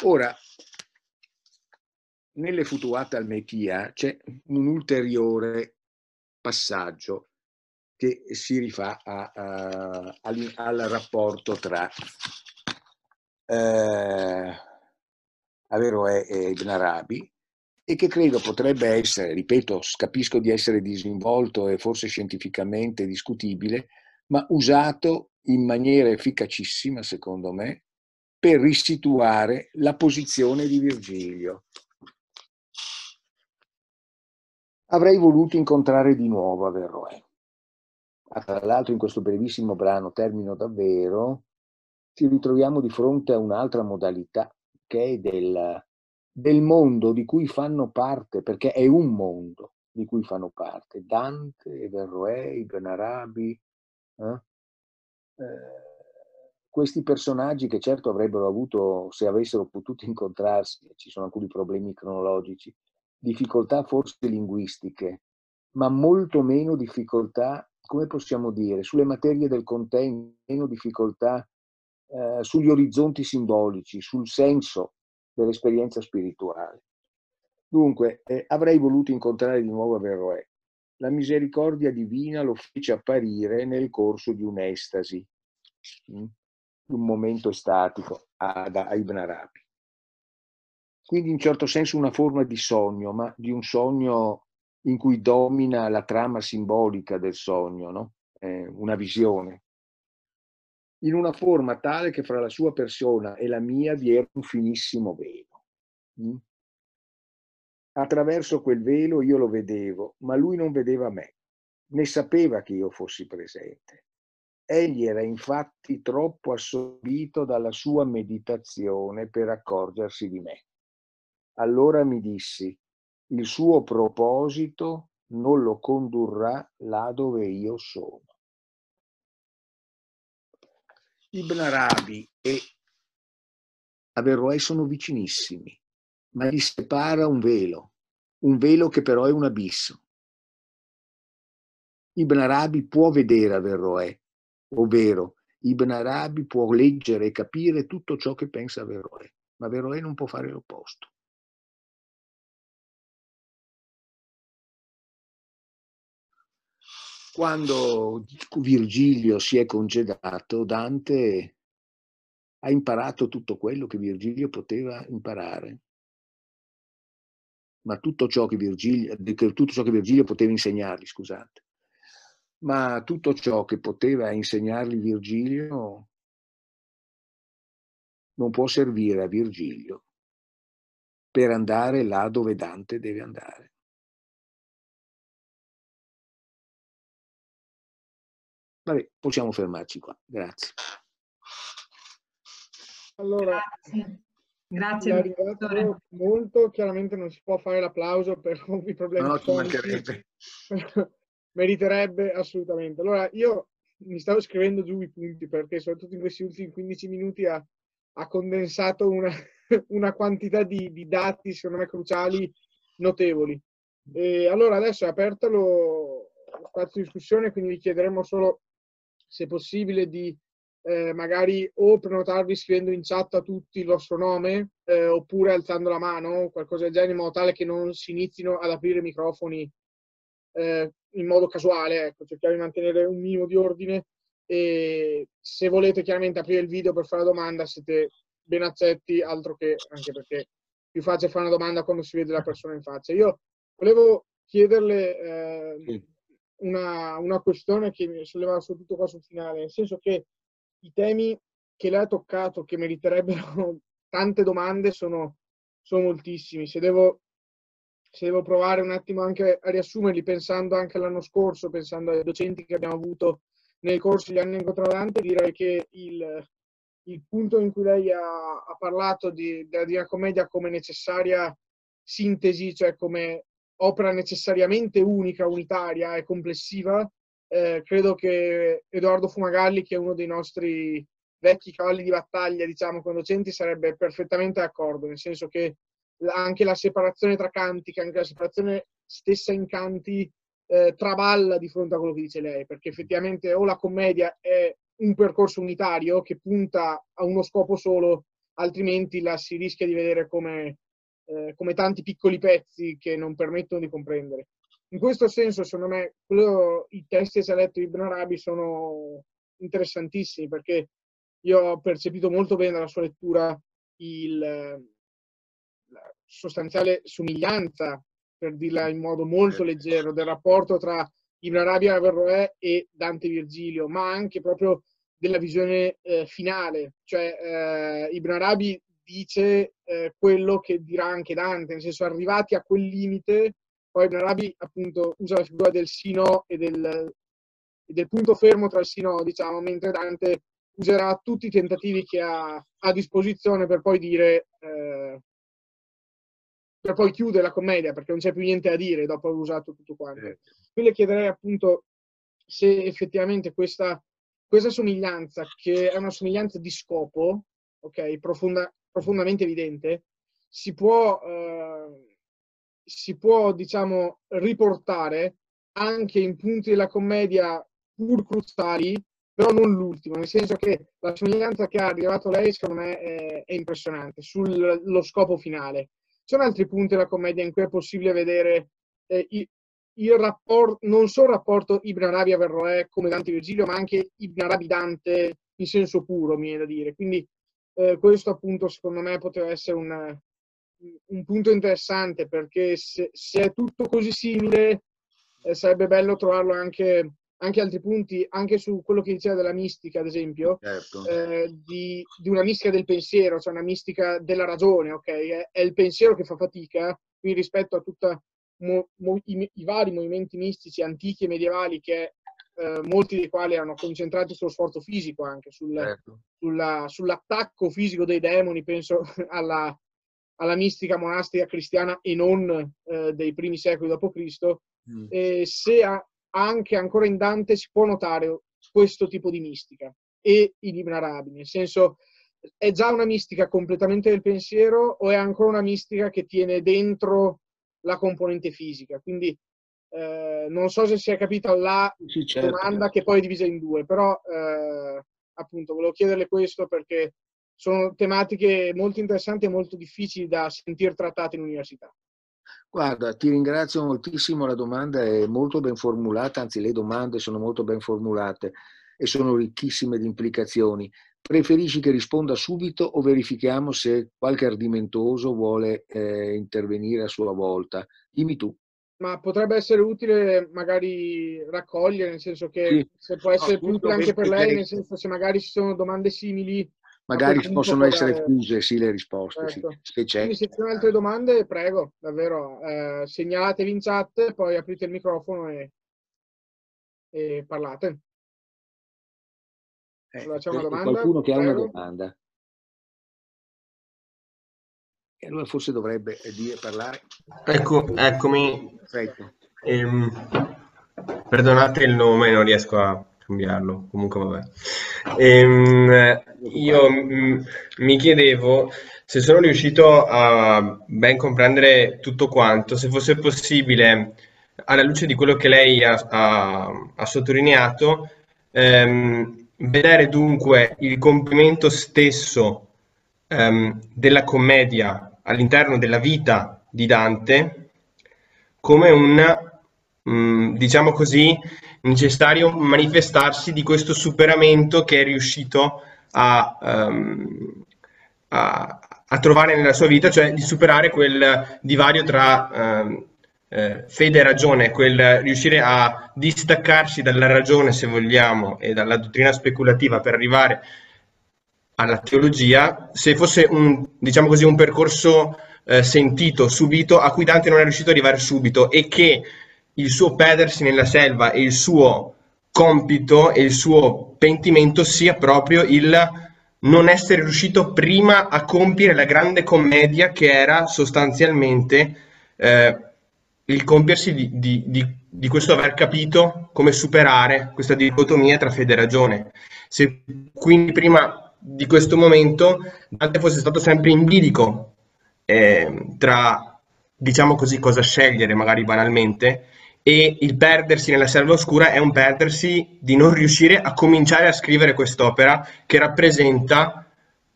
Ora, nelle Futuate al Mechia c'è un ulteriore passaggio che si rifà a, a, al, al, rapporto tra eh, Averroè e Ibn Arabi e che credo potrebbe essere, ripeto, capisco di essere disinvolto e forse scientificamente discutibile, ma usato in maniera efficacissima, secondo me, per risituare la posizione di Virgilio. Avrei voluto incontrare di nuovo Averroè. Tra l'altro in questo brevissimo brano, termino davvero, ci ritroviamo di fronte a un'altra modalità che è del, del mondo di cui fanno parte, perché è un mondo di cui fanno parte, Dante, Verroè, Ibn Arabi, eh? Eh, questi personaggi che certo avrebbero avuto, se avessero potuto incontrarsi, ci sono alcuni problemi cronologici, difficoltà forse linguistiche, ma molto meno difficoltà, come possiamo dire, sulle materie del content, meno difficoltà eh, sugli orizzonti simbolici, sul senso dell'esperienza spirituale. Dunque, eh, avrei voluto incontrare di nuovo Averroè. La misericordia divina lo fece apparire nel corso di un'estasi, mm, un momento estatico ad Ibn Arabi. Quindi in certo senso una forma di sogno, ma di un sogno in cui domina la trama simbolica del sogno, no? eh, una visione in una forma tale che fra la sua persona e la mia vi era un finissimo velo. Mm? Attraverso quel velo io lo vedevo, ma lui non vedeva me, né sapeva che io fossi presente. Egli era infatti troppo assorbito dalla sua meditazione per accorgersi di me. Allora mi dissi, il suo proposito non lo condurrà là dove io sono. Ibn Arabi e Averroè sono vicinissimi, ma li separa un velo, un velo che però è un abisso. Ibn Arabi può vedere Averroè, ovvero Ibn Arabi può leggere e capire tutto ciò che pensa Averroè, ma Averroè non può fare l'opposto. Quando Virgilio si è congedato, Dante ha imparato tutto quello che Virgilio poteva imparare. Ma tutto ciò che Virgilio, tutto ciò che Virgilio poteva insegnargli, scusate. Ma tutto ciò che poteva insegnargli Virgilio non può servire a Virgilio per andare là dove Dante deve andare. Vabbè, possiamo fermarci qua. Grazie. Allora, grazie. Grazie molto. Chiaramente non si può fare l'applauso per ovvi problemi. No, ci mancherebbe. Meriterebbe assolutamente. Allora, io mi stavo scrivendo giù i punti perché soprattutto in questi ultimi 15 minuti ha, ha condensato una, una quantità di, di, dati, secondo me, cruciali notevoli. E allora adesso è aperto lo, lo spazio di discussione, quindi vi chiederemo solo se possibile di eh, magari o prenotarvi scrivendo in chat a tutti il vostro nome eh, oppure alzando la mano qualcosa del genere in modo tale che non si inizino ad aprire i microfoni eh, in modo casuale, ecco, cerchiamo di mantenere un minimo di ordine e se volete chiaramente aprire il video per fare la domanda siete ben accetti, altro che anche perché è più facile fare una domanda quando si vede la persona in faccia. Io volevo chiederle eh, una, una questione che mi solleva soprattutto qua sul finale, nel senso che i temi che lei ha toccato, che meriterebbero tante domande, sono, sono moltissimi. Se devo, se devo provare un attimo anche a riassumerli, pensando anche all'anno scorso, pensando ai docenti che abbiamo avuto nel corso degli anni incontravante, direi che il, il punto in cui lei ha, ha parlato di, della Divina Commedia come necessaria sintesi, cioè come opera necessariamente unica, unitaria e complessiva, eh, credo che Edoardo Fumagalli, che è uno dei nostri vecchi cavalli di battaglia, diciamo, con docenti, sarebbe perfettamente d'accordo, nel senso che anche la separazione tra canti, anche la separazione stessa in canti, eh, traballa di fronte a quello che dice lei, perché effettivamente o la commedia è un percorso unitario che punta a uno scopo solo, altrimenti la si rischia di vedere come eh, come tanti piccoli pezzi che non permettono di comprendere. in questo senso, secondo me, quello, i testi che ha letto Ibn Arabi sono interessantissimi perché io ho percepito molto bene dalla sua lettura il, la sostanziale somiglianza, per dirla in modo molto leggero, del rapporto tra Ibn Arabi e Averroè e Dante Virgilio, ma anche proprio della visione eh, finale. Cioè, eh, Ibn Arabi dice eh, quello che dirà anche Dante, nel senso arrivati a quel limite, poi Ibn Arabi appunto usa la figura del sino e del, e del punto fermo tra il sino, diciamo, mentre Dante userà tutti i tentativi che ha a disposizione per poi dire eh, per poi chiudere la commedia perché non c'è più niente da dire dopo aver usato tutto quanto. Certo. Quindi chiederei appunto se effettivamente questa, questa somiglianza, che è una somiglianza di scopo, ok, profonda, profondamente evidente, si può, eh, si può, diciamo, riportare anche in punti della commedia pur cruciali, però non l'ultimo, nel senso che la somiglianza che ha arrivato lei, secondo me, è, è impressionante sullo scopo finale. Ci sono altri punti della commedia in cui è possibile vedere eh, il, il rapporto, non solo il rapporto Ibn Arabi Averroè come Dante Virgilio, ma anche Ibn Arabi Dante in senso puro, mi viene da dire. Quindi eh, questo appunto secondo me poteva essere un, un punto interessante perché se, se, è tutto così simile eh, sarebbe bello trovarlo anche, anche altri punti, anche su quello che diceva della mistica, ad esempio, certo. eh, di, di, una mistica del pensiero, cioè una mistica della ragione, ok? È, è il pensiero che fa fatica, quindi rispetto a tutti i, i, vari movimenti mistici antichi e medievali che eh, molti dei quali erano concentrati sullo sforzo fisico anche, sul, certo. sulla, sull'attacco fisico dei demoni, penso alla, alla mistica monastica cristiana e non eh, dei primi secoli d.C., mm. e se ha, anche ancora in Dante si può notare questo tipo di mistica e in Ibn Arabi, nel senso è già una mistica completamente del pensiero o è ancora una mistica che tiene dentro la componente fisica? Quindi eh, non so se si è capita la sì, certo. domanda che poi è divisa in due, però eh, appunto volevo chiederle questo perché sono tematiche molto interessanti e molto difficili da sentire trattate in università. Guarda, ti ringrazio moltissimo, la domanda è molto ben formulata, anzi le domande sono molto ben formulate e sono ricchissime di implicazioni. Preferisci che risponda subito o verifichiamo se qualche ardimentoso vuole eh, intervenire a sua volta? Dimmi tu ma potrebbe essere utile magari raccogliere, nel senso che sì. se può essere no, più utile anche per lei, nel senso se magari ci sono domande simili. Magari possono essere fuse, sì, le risposte. Certo. Sì, se c'è. Quindi se ci sono altre domande, prego, davvero, eh, segnalatevi in chat, poi aprite il microfono e, e parlate. Eh, allora, c'è una domanda? Qualcuno che prego. ha una domanda. E allora forse dovrebbe eh, dire, parlare. Ecco, eccomi. Ehm, perdonate il nome, non riesco a cambiarlo. Comunque vabbè. Ehm, io m- mi chiedevo se sono riuscito a ben comprendere tutto quanto, se fosse possibile, alla luce di quello che lei ha, ha, ha sottolineato, ehm, vedere dunque il compimento stesso ehm, della commedia all'interno della vita di Dante come un, mm, diciamo così, necessario manifestarsi di questo superamento che è riuscito a, um, a, a, trovare nella sua vita, cioè di superare quel divario tra um, eh, fede e ragione, quel riuscire a distaccarsi dalla ragione, se vogliamo, e dalla dottrina speculativa per arrivare alla teologia, se fosse un, diciamo così, un percorso eh, sentito, subito, a cui Dante non è riuscito ad arrivare subito e che il suo perdersi nella selva e il suo compito e il suo pentimento sia proprio il non essere riuscito prima a compiere la grande commedia che era sostanzialmente eh, il compiersi di, di, di, di, questo aver capito come superare questa dicotomia tra fede e ragione. Se quindi prima di questo momento Dante fosse stato sempre in bilico eh, tra, diciamo così, cosa scegliere magari banalmente e il perdersi nella selva oscura è un perdersi di non riuscire a cominciare a scrivere quest'opera che rappresenta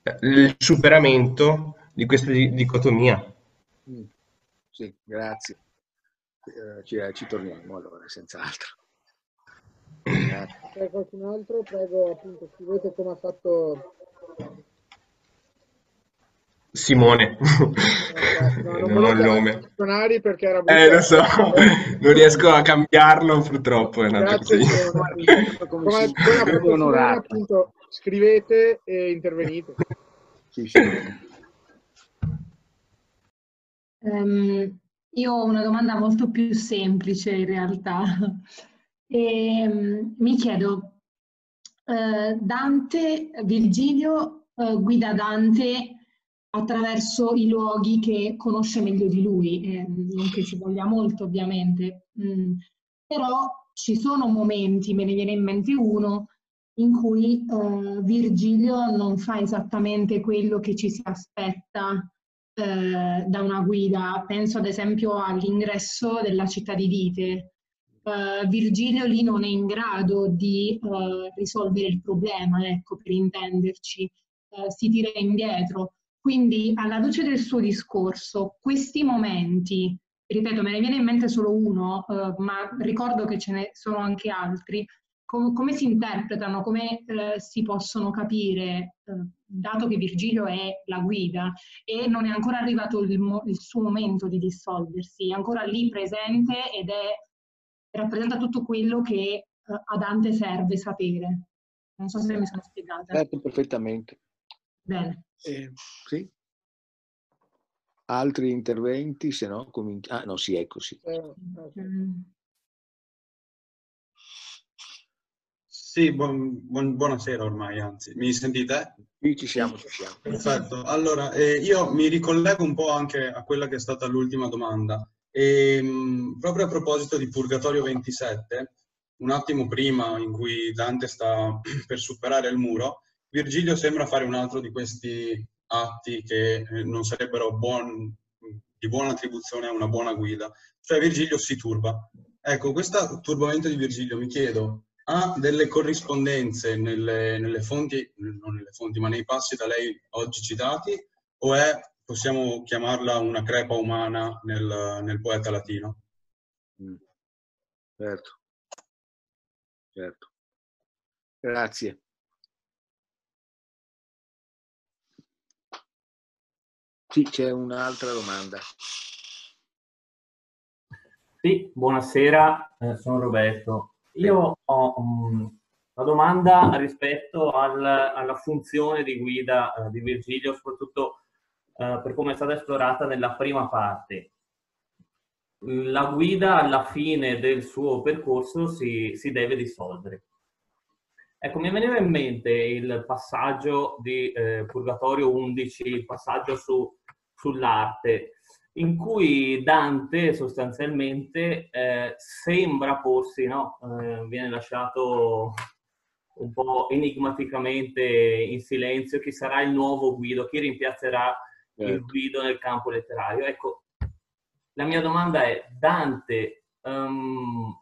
eh, il superamento di questa dicotomia. Mm. Sì, grazie. eh, ci, ci torniamo allora, senz'altro. C'è qualcun altro? Prego, appunto, scrivete come ha fatto Simone, No, non non ho il nome. perché era Eh, lo so, non riesco a cambiarlo purtroppo, è nato Grazie, così. Simone. Come Come, come appunto, onorato. appunto, scrivete e intervenite. Sì, sì. Ehm, io ho una domanda molto più semplice in realtà. Ehm, mi chiedo, eh, Dante, Virgilio eh, guida Dante attraverso i luoghi che conosce meglio di lui, eh, non che ci voglia molto ovviamente, Mm, però ci sono momenti, me ne viene in mente uno, in cui eh, Virgilio non fa esattamente quello che ci si aspetta eh, da una guida. Penso ad esempio all'ingresso della città di Dite. Eh, Virgilio lì non è in grado di eh, risolvere il problema, ecco, per intenderci, Eh, si tira indietro. Quindi, alla luce del suo discorso, questi momenti, ripeto, me ne viene in mente solo uno, eh, ma ricordo che ce ne sono anche altri, com- come si interpretano, come eh, si possono capire, eh, dato che Virgilio è la guida e non è ancora arrivato il, il suo momento di dissolversi, è ancora lì presente ed è, rappresenta tutto quello che eh, a Dante serve sapere. Non so se mi sono spiegata. Certo, perfettamente. Bene. Eh, sì. Altri interventi, se no cominciamo. Ah, no, sì, ecco, sì. Sì, buon- buon- buonasera ormai, anzi. Mi sentite? Qui ci siamo, ci siamo. Perfetto. Allora, eh, io mi ricollego un po' anche a quella che è stata l'ultima domanda. Ehm, proprio a proposito di Purgatorio 27, un attimo prima in cui Dante sta per superare il muro, Virgilio sembra fare un altro di questi atti che eh, non sarebbero buon- di buona attribuzione a una buona guida. Cioè Virgilio si turba. Ecco, questo turbamento di Virgilio, mi chiedo, ha delle corrispondenze nelle, nelle fonti, non nelle fonti, ma nei passi da lei oggi citati, o è, possiamo chiamarla una crepa umana nel, nel poeta latino? Mm. Certo. Certo. Grazie. Sì, c'è un'altra domanda. Sì, buonasera, eh, sono Roberto. Io ho mm, una domanda rispetto al- alla funzione di guida eh, di Virgilio, soprattutto eh, per come è stata esplorata nella prima parte. La guida alla fine del suo percorso si, si deve dissolvere. Ecco, mi veniva in mente il passaggio di eh, Purgatorio 11, il passaggio su- sull'arte, in cui Dante sostanzialmente eh, sembra porsi, no? Eh, viene lasciato un po' enigmaticamente in silenzio chi sarà il nuovo Guido, chi rimpiazzerà il Certo. Guido nel campo letterario. Ecco, la mia domanda è, Dante, ehm,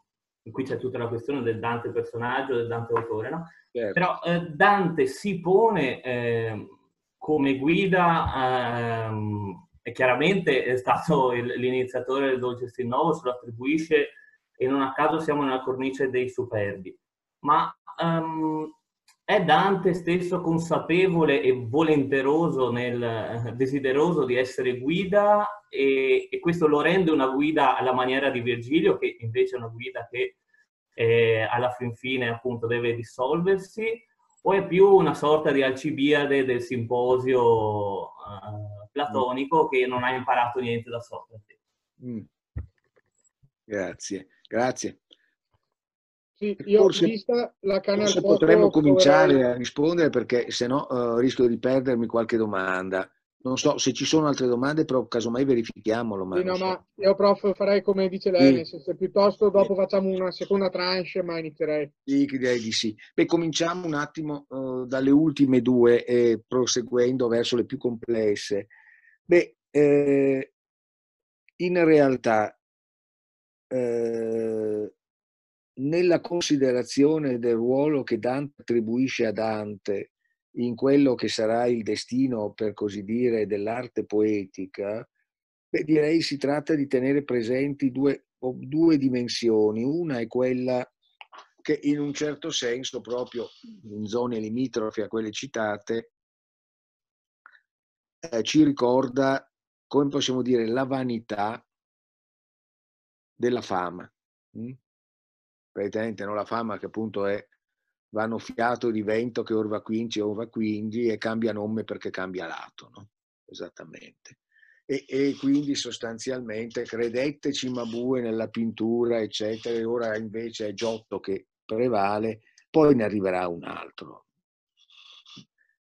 qui c'è tutta la questione del Dante personaggio, del Dante autore, no? Certo. Però eh, Dante si pone ehm, come guida, ehm, e chiaramente è stato il- l'iniziatore del Dolce Novo, se lo attribuisce e non a caso siamo nella cornice dei superbi. Ma ehm, è Dante stesso consapevole e volenteroso, nel, eh, desideroso di essere guida e, e questo lo rende una guida alla maniera di Virgilio, che invece è una guida che eh, alla fin fine appunto deve dissolversi, o è più una sorta di Alcibiade del simposio eh, platonico che non ha imparato niente da Socrate? Mm. Grazie, grazie. Sì, io Forse- vista la canna al Forse potremmo cominciare a rispondere perché se no eh, rischio di perdermi qualche domanda. Non so se ci sono altre domande, però casomai verifichiamolo. Ma Sì, no, so. ma io prof farei come dice lei, nel senso, piuttosto dopo facciamo una seconda tranche, ma inizierei. Sì, direi di sì. Beh, cominciamo un attimo eh, dalle ultime due e proseguendo verso le più complesse. Beh, eh, in realtà, eh, nella considerazione del ruolo che Dante attribuisce a Dante in quello che sarà il destino, per così dire, dell'arte poetica, beh, direi si tratta di tenere presenti due, due dimensioni. Una è quella che in un certo senso, proprio in zone limitrofe a quelle citate, eh, ci ricorda, come possiamo dire, la vanità della fama. Mm? Praticamente no? la fama che appunto è vanno fiato di vento che orva quinci, orva quindi e cambia nome perché cambia lato, no? Esattamente. E, e, quindi sostanzialmente credette Cimabue nella pintura, eccetera, e ora invece è Giotto che prevale, poi ne arriverà un altro.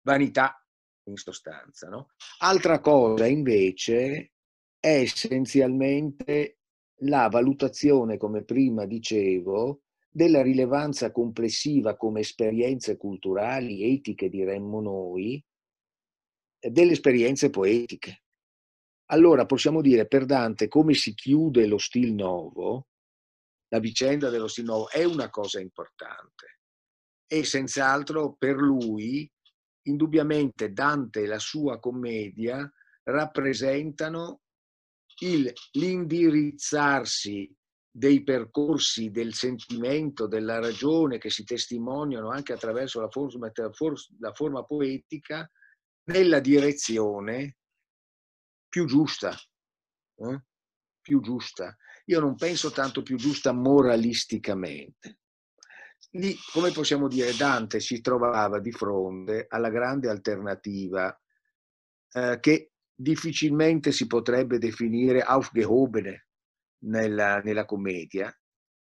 Vanità in sostanza. No? Altra cosa invece è essenzialmente la valutazione, come prima dicevo, della rilevanza complessiva come esperienze culturali, etiche diremmo noi, delle esperienze poetiche. Allora possiamo dire per Dante come si chiude lo stil nuovo, la vicenda dello stil nuovo è una cosa importante e senz'altro per lui indubbiamente Dante e la sua commedia rappresentano il, l'indirizzarsi dei percorsi del sentimento, della ragione che si testimoniano anche attraverso la forma, la forma poetica nella direzione più giusta. Eh? Più giusta. Io non penso tanto più giusta moralisticamente. Lì, come possiamo dire, Dante si trovava di fronte alla grande alternativa eh, che difficilmente si potrebbe definire aufgehobene nella, nella commedia,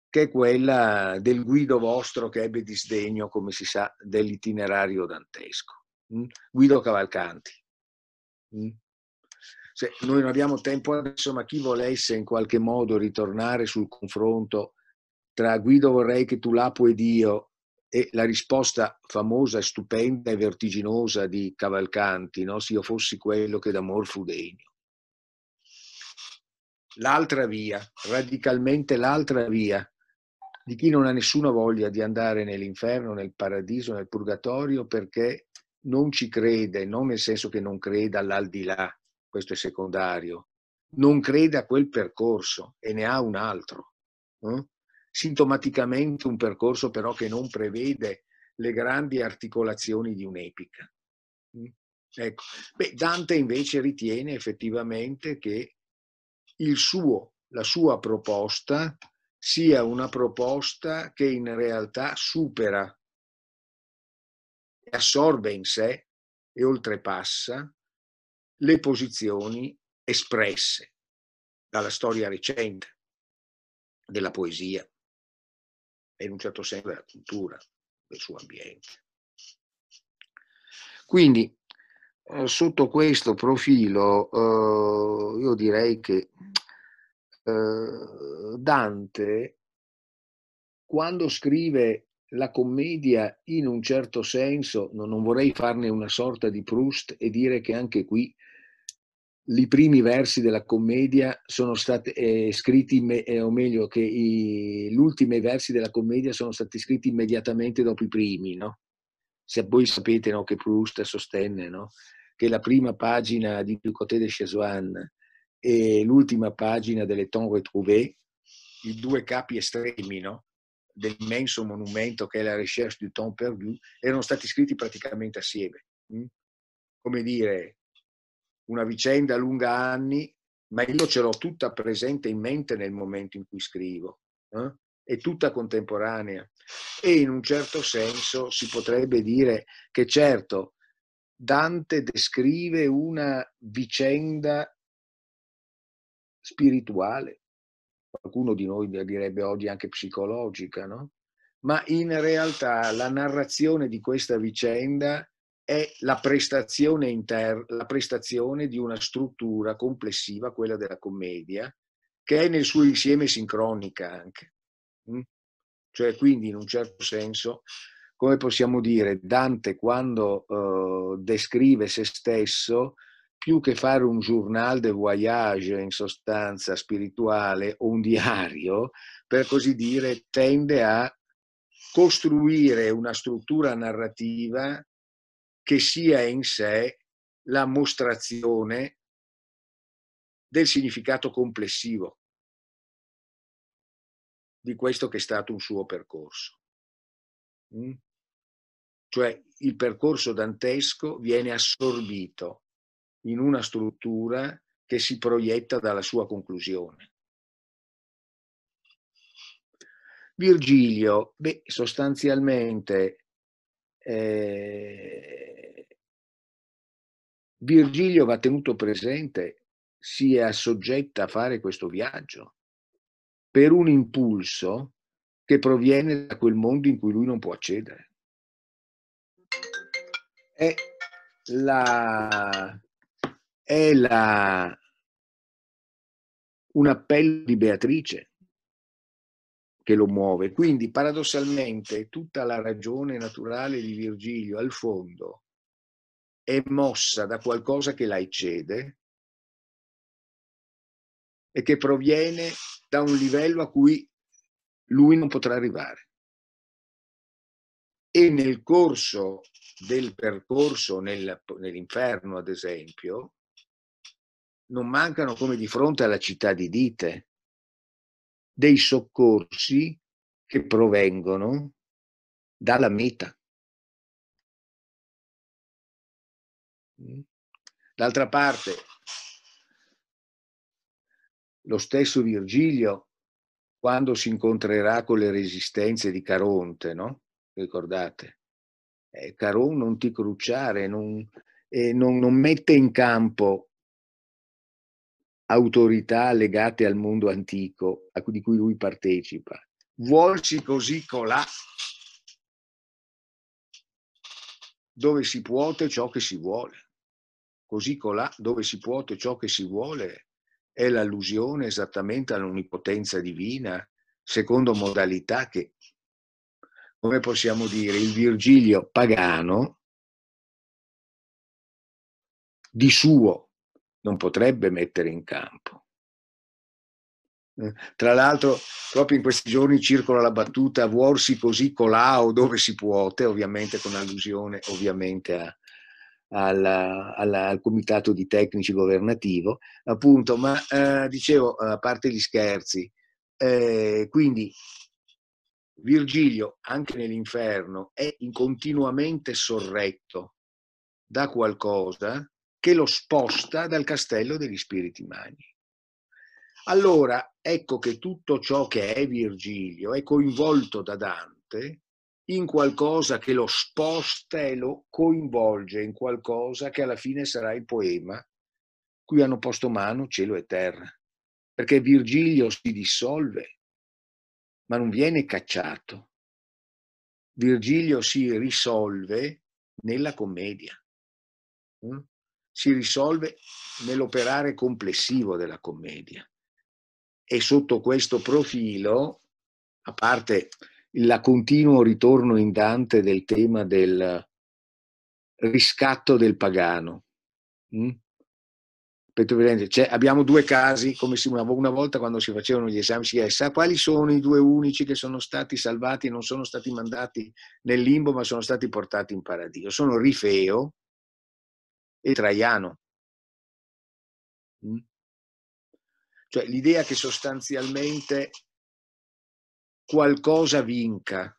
che è quella del Guido vostro che ebbe disdegno, come si sa, dell'itinerario dantesco. Mm? Guido Cavalcanti. Mm? Se noi non abbiamo tempo adesso, ma chi volesse in qualche modo ritornare sul confronto tra Guido vorrei che tu l'apo ed io e la risposta famosa stupenda e vertiginosa di Cavalcanti, no? se io fossi quello che d'amor fu degno l'altra via, radicalmente l'altra via di chi non ha nessuna voglia di andare nell'inferno, nel paradiso, nel purgatorio perché non ci crede, non nel senso che non creda all'aldilà, questo è secondario, non crede a quel percorso e ne ha un altro. Eh? Sintomaticamente un percorso però che non prevede le grandi articolazioni di un'epica. Mm? Ecco. Beh, Dante invece ritiene effettivamente che suo, la sua proposta sia una proposta che in realtà supera assorbe in sé e oltrepassa le posizioni espresse dalla storia recente della poesia e in un certo senso della cultura, del suo ambiente. Quindi eh, sotto questo profilo eh, io direi che eh, Dante, quando scrive la commedia in un certo senso, no, non vorrei farne una sorta di Proust e dire che anche qui i primi versi della commedia sono stati eh, scritti, eh, o meglio, che gli ultimi versi della commedia sono stati scritti immediatamente dopo i primi, no? Se voi sapete no, che Proust sostenne no? che la prima pagina di Du Côté de Chesuan e l'ultima pagina delle Temps Retrouvés, i due capi estremi no? dell'immenso monumento che è la Recherche du Temps Perdu, erano stati scritti praticamente assieme. Hm? Come dire, una vicenda lunga anni, ma io ce l'ho tutta presente in mente nel momento in cui scrivo. Eh? È tutta contemporanea. E in un certo senso si potrebbe dire che certo Dante descrive una vicenda spirituale, qualcuno di noi direbbe oggi anche psicologica, no? Ma in realtà la narrazione di questa vicenda è la prestazione, inter- la prestazione di una struttura complessiva, quella della commedia, che è nel suo insieme sincronica anche. Mm? Cioè, quindi, in un certo senso, come possiamo dire, Dante quando uh, descrive se stesso, più che fare un journal de voyage in sostanza spirituale o un diario, per così dire, tende a costruire una struttura narrativa che sia in sé la mostrazione del significato complessivo di questo che è stato un suo percorso. Mm? Cioè il percorso dantesco viene assorbito in una struttura che si proietta dalla sua conclusione. Virgilio, beh, sostanzialmente eh, Virgilio va tenuto presente, si è assoggetta a fare questo viaggio per un impulso che proviene da quel mondo in cui lui non può accedere. È la, è la, un appello di Beatrice che lo muove. Quindi paradossalmente tutta la ragione naturale di Virgilio al fondo è mossa da qualcosa che la eccede e che proviene da un livello a cui lui non potrà arrivare. E nel corso del percorso nel, nell'inferno, ad esempio, non mancano come di fronte alla città di Dite dei soccorsi che provengono dalla meta. D'altra parte, lo stesso Virgilio, quando si incontrerà con le resistenze di Caronte, no? Ricordate? Eh, Caron non ti cruciare, non, eh, non, non mette in campo autorità legate al mondo antico di cui lui partecipa. Vuolsi così colà, dove si puote ciò che si vuole. Così colà, dove si puote ciò che si vuole, è l'allusione esattamente all'onnipotenza divina, secondo modalità che, come possiamo dire, il Virgilio pagano di suo non potrebbe mettere in campo. Eh, tra l'altro, proprio in questi giorni circola la battuta vuorsi così colao dove si puote, ovviamente con allusione ovviamente a, alla, alla, al comitato di tecnici governativo, appunto, ma eh, dicevo, a parte gli scherzi, eh, quindi Virgilio, anche nell'inferno, è continuamente sorretto da qualcosa che lo sposta dal castello degli spiriti magni. Allora, ecco che tutto ciò che è Virgilio è coinvolto da Dante in qualcosa che lo sposta e lo coinvolge in qualcosa che alla fine sarà il poema cui hanno posto mano cielo e terra. Perché Virgilio si dissolve, ma non viene cacciato. Virgilio si risolve nella commedia. Mm? Si risolve nell'operare complessivo della commedia. E sotto questo profilo, a parte il continuo ritorno in Dante del tema del riscatto del pagano. Mm? Cioè, abbiamo due casi, come una, volta quando si facevano gli esami si chiede quali sono i due unici che sono stati salvati non sono stati mandati nel limbo ma sono stati portati in paradiso. Sono Rifeo, e Traiano. Mm? Cioè l'idea che sostanzialmente qualcosa vinca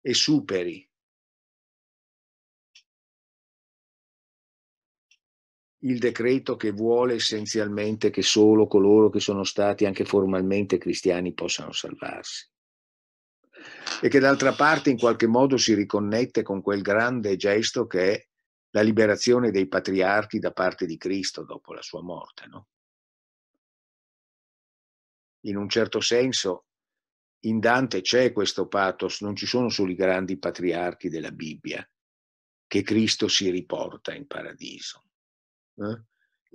e superi il decreto che vuole essenzialmente che solo coloro che sono stati anche formalmente cristiani possano salvarsi. E che d'altra parte in qualche modo si riconnette con quel grande gesto che è la liberazione dei patriarchi da parte di Cristo dopo la sua morte. No? In un certo senso, in Dante c'è questo pathos, non ci sono solo i grandi patriarchi della Bibbia, che Cristo si riporta in paradiso. Eh?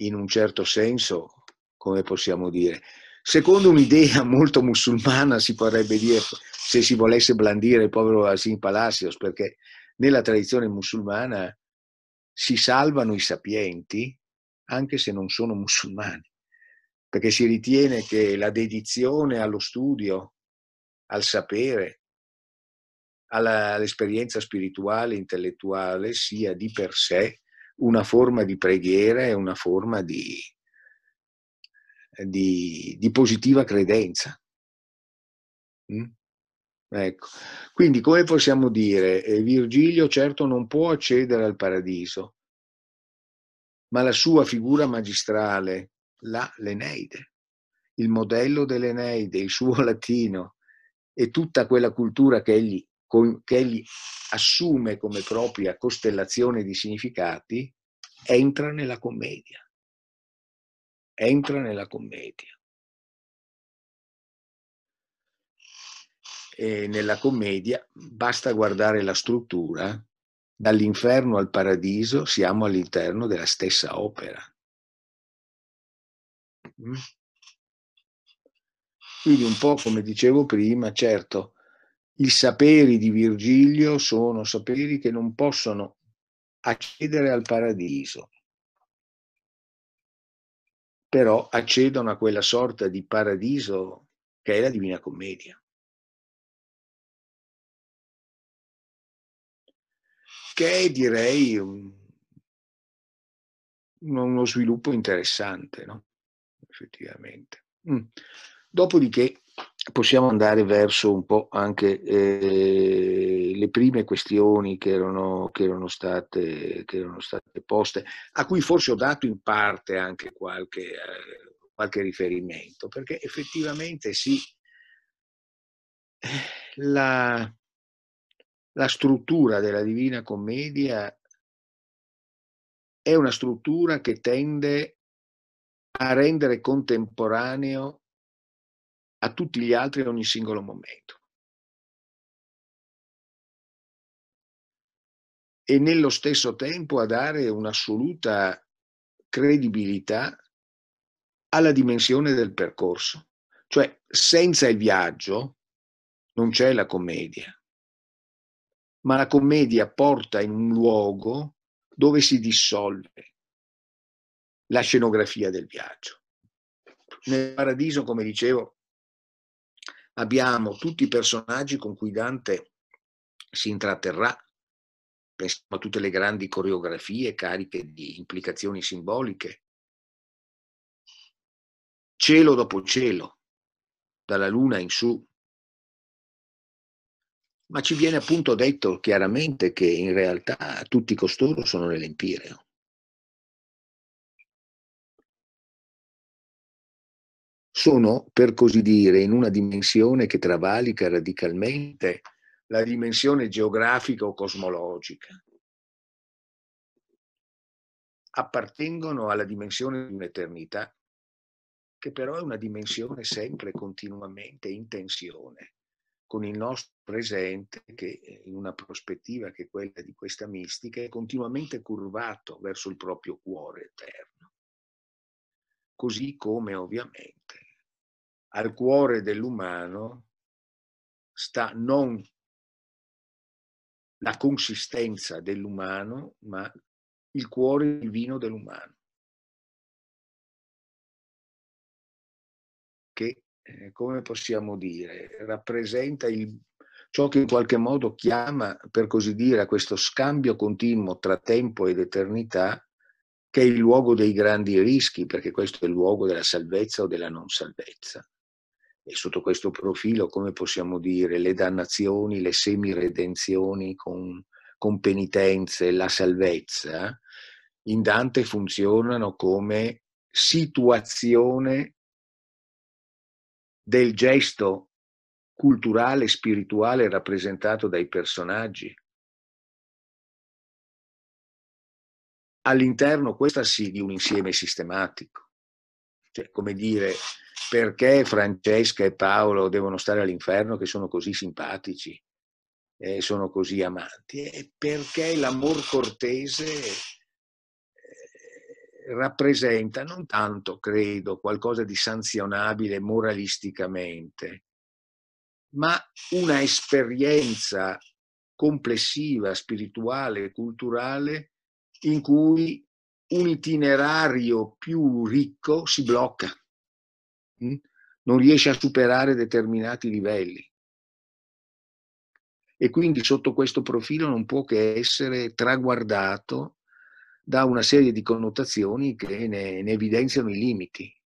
In un certo senso, come possiamo dire, secondo un'idea molto musulmana si potrebbe dire, se si volesse blandire il povero Asim Palacios, perché nella tradizione musulmana si salvano i sapienti anche se non sono musulmani, perché si ritiene che la dedizione allo studio, al sapere, alla, all'esperienza spirituale, intellettuale, sia di per sé una forma di preghiera e una forma di, di, di positiva credenza. Mm? Ecco. Quindi come possiamo dire, eh, Virgilio certo non può accedere al paradiso, ma la sua figura magistrale, la, l'Eneide, il modello dell'Eneide, il suo latino e tutta quella cultura che egli, che egli assume come propria costellazione di significati, entra nella commedia. Entra nella commedia. E nella commedia basta guardare la struttura, dall'inferno al paradiso siamo all'interno della stessa opera. Mm? Quindi un po' come dicevo prima, certo, i saperi di Virgilio sono saperi che non possono accedere al paradiso, però accedono a quella sorta di paradiso che è la Divina Commedia. Che è direi un, uno sviluppo interessante, no? effettivamente. Mm. Dopodiché possiamo andare verso un po' anche eh, le prime questioni che erano, che, erano state, che erano, state, poste, a cui forse ho dato in parte anche qualche, eh, qualche riferimento, perché effettivamente sì, la, la struttura della Divina Commedia è una struttura che tende a rendere contemporaneo a tutti gli altri ogni singolo momento. E nello stesso tempo a dare un'assoluta credibilità alla dimensione del percorso. Cioè, senza il viaggio non c'è la commedia, ma la commedia porta in un luogo dove si dissolve la scenografia del viaggio. Nel paradiso, come dicevo, abbiamo tutti i personaggi con cui Dante si intratterrà, pensiamo a tutte le grandi coreografie cariche di implicazioni simboliche, cielo dopo cielo, dalla luna in su. Ma ci viene appunto detto chiaramente che in realtà tutti costoro sono nell'Empireo. sono, per così dire, in una dimensione che travalica radicalmente la dimensione geografica o cosmologica. Appartengono alla dimensione di un'eternità, che però è una dimensione sempre continuamente in tensione con il nostro presente che in una prospettiva che è quella di questa mistica è continuamente curvato verso il proprio cuore eterno. Così come ovviamente al cuore dell'umano sta non la consistenza dell'umano, ma il cuore divino dell'umano, che, eh, come possiamo dire, rappresenta il, ciò che in qualche modo chiama, per così dire, a questo scambio continuo tra tempo ed eternità, che è il luogo dei grandi rischi, perché questo è il luogo della salvezza o della non salvezza. E sotto questo profilo, come possiamo dire, le dannazioni, le semiredenzioni con, con penitenze, la salvezza, in Dante funzionano come situazione del gesto culturale e spirituale rappresentato dai personaggi. All'interno, questa sì, di un insieme sistematico. Cioè, come dire, perché Francesca e Paolo devono stare all'inferno che sono così simpatici e sono così amanti? È perché l'amor cortese eh, rappresenta non tanto, credo, qualcosa di sanzionabile moralisticamente, ma una esperienza complessiva, spirituale, culturale, in cui un itinerario più ricco si blocca non riesce a superare determinati livelli. E quindi sotto questo profilo non può che essere traguardato da una serie di connotazioni che ne, ne evidenziano i limiti.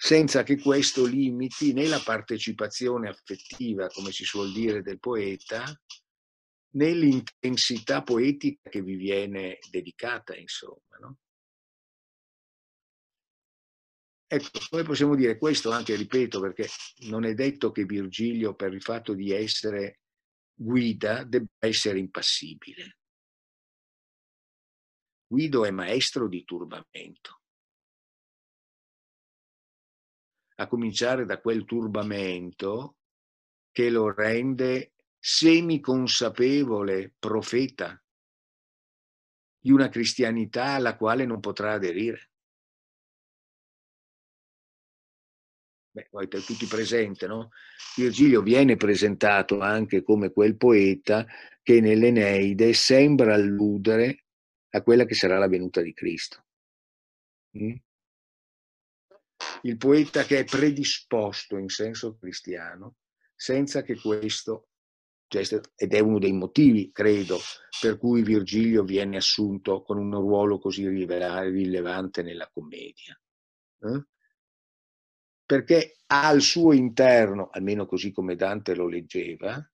Senza che questo limiti né la partecipazione affettiva, come si suol dire, del poeta, né l'intensità poetica che vi viene dedicata, insomma. No? Ecco, noi possiamo dire questo anche, ripeto, perché non è detto che Virgilio, per il fatto di essere guida, debba essere impassibile. Guido è maestro di turbamento. A cominciare da quel turbamento che lo rende semiconsapevole profeta di una cristianità alla quale non potrà aderire. Beh, poi tutti presente, no? Virgilio viene presentato anche come quel poeta che nell'Eneide sembra alludere a quella che sarà la venuta di Cristo. Mm? Il poeta che è predisposto in senso cristiano senza che questo cioè, ed è uno dei motivi, credo, per cui Virgilio viene assunto con un ruolo così rilevante nella commedia. Eh? Perché ha al suo interno, almeno così come Dante lo leggeva,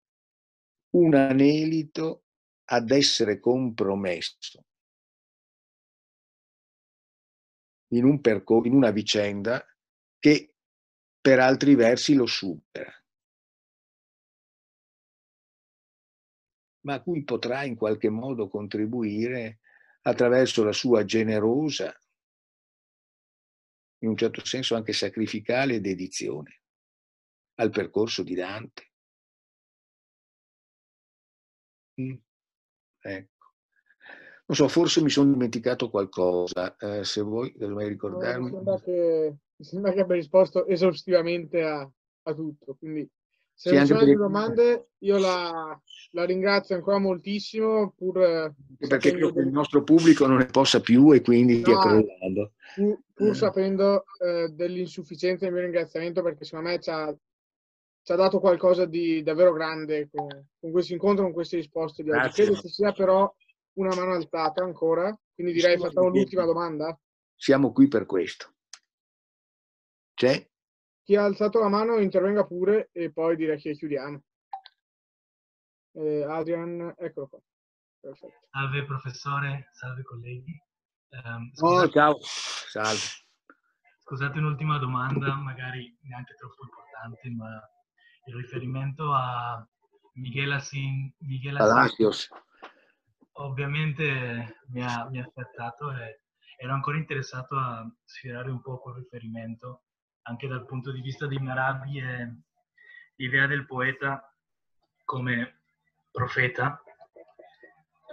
un anelito ad essere compromesso in, un percor- in una vicenda che per altri versi lo supera. ma a cui potrà in qualche modo contribuire attraverso la sua generosa, in un certo senso anche sacrificale dedizione al percorso di Dante. Mm. Ecco. Non so, forse mi sono dimenticato qualcosa, eh, se vuoi dovrei ricordarmi. No, mi, sembra che, mi sembra che abbia risposto esaustivamente a, a tutto, quindi se sì, non sono altre domande, io la, la, ringrazio ancora moltissimo. Pur, perché credo che il nostro pubblico non ne possa più e quindi no, stia crollando. Pur, pur eh. sapendo eh, dell'insufficienza del mio ringraziamento, perché secondo me ci ha, ci ha dato qualcosa di davvero grande con, con questo incontro, con queste risposte di oggi. Credo che sia però una mano alzata ancora, quindi direi facciamo l'ultima domanda. Siamo qui per questo. C'è? Chi ha alzato la mano intervenga pure e poi direi che chiudiamo. Eh, Adrian, eccolo qua. Perfetto. Salve professore, salve colleghi. Um, oh, ciao, salve. Scusate un'ultima domanda, magari neanche troppo importante, ma il riferimento a Miguel Asin, Miguel Palacios. Ovviamente mi ha, mi ha affettato e ero ancora interessato a sfidare un po' quel riferimento anche dal punto di vista di Marabi è l'idea del poeta come profeta,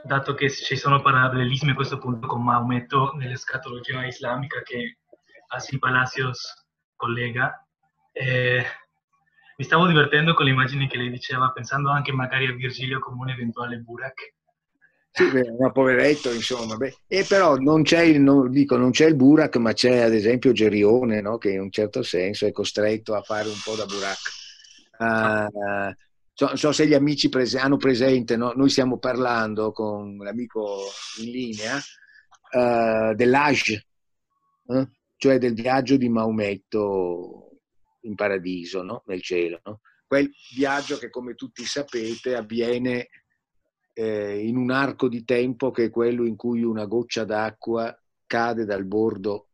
dato che ci sono parallelismi a questo punto con Maometto nell'escatologia islamica che Asim Palacios collega. E mi stavo divertendo con le immagini che lei diceva, pensando anche magari a Virgilio come un eventuale Burak, sì, un poveretto, insomma. Beh, e però non c'è, il, non, dico, non c'è il Burak, ma c'è ad esempio Gerione, no? che in un certo senso è costretto a fare un po' da Burak. Uh, so, so se gli amici prese, hanno presente, no? noi stiamo parlando con l'amico in linea uh, dell'Aj, eh? cioè del viaggio di Maometto in paradiso, no? nel cielo. Quel viaggio che, come tutti sapete, avviene eh, in un arco di tempo che è quello in cui una goccia d'acqua cade dal bordo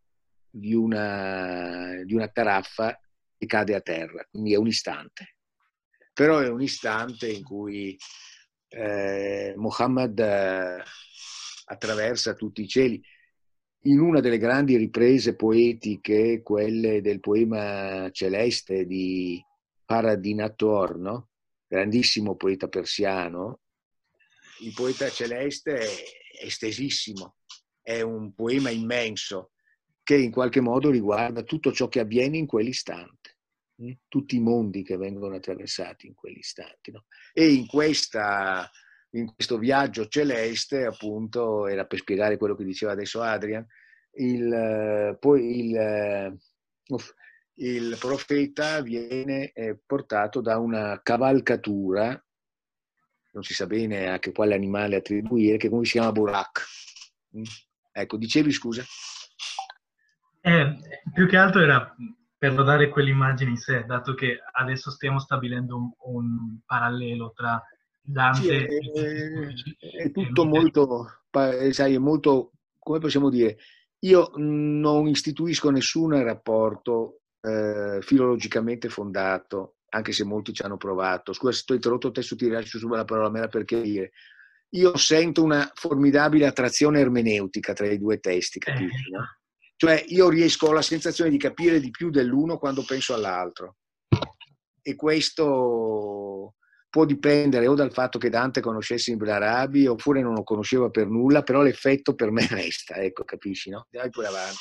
di una, di una caraffa e cade a terra, quindi è un istante. Però è un istante in cui eh, Muhammad eh, attraversa tutti i cieli. In una delle grandi riprese poetiche, quelle del poema celeste di Paradinator, no? grandissimo poeta persiano, il poeta celeste è estesissimo, è un poema immenso che in qualche modo riguarda tutto ciò che avviene in quell'istante, hm? tutti i mondi che vengono attraversati in quell'istante. No? E in, questa, in questo viaggio celeste, appunto, era per spiegare quello che diceva adesso Adrian, il, poi il, il profeta viene eh, portato da una cavalcatura non si sa bene a che quale animale attribuire, che comunque si chiama Burak. Mm. Ecco, dicevi scusa? Eh, più che altro era per dare quell'immagine in sé, dato che adesso stiamo stabilendo un, un parallelo tra Dante sì, è, e... È tutto molto, sai, è molto, come possiamo dire, io non istituisco nessun rapporto eh, filologicamente fondato, anche se molti ci hanno provato. Scusa se sto interrotto, adesso ti lascio subito la parola, ma era perché dire. Io sento una formidabile attrazione ermeneutica tra i due testi, capisci? No? Cioè io riesco, ho la sensazione di capire di più dell'uno quando penso all'altro. E questo può dipendere o dal fatto che Dante conoscesse Ibn Arabi oppure non lo conosceva per nulla, però l'effetto per me resta, ecco, capisci, no? Dai pure avanti.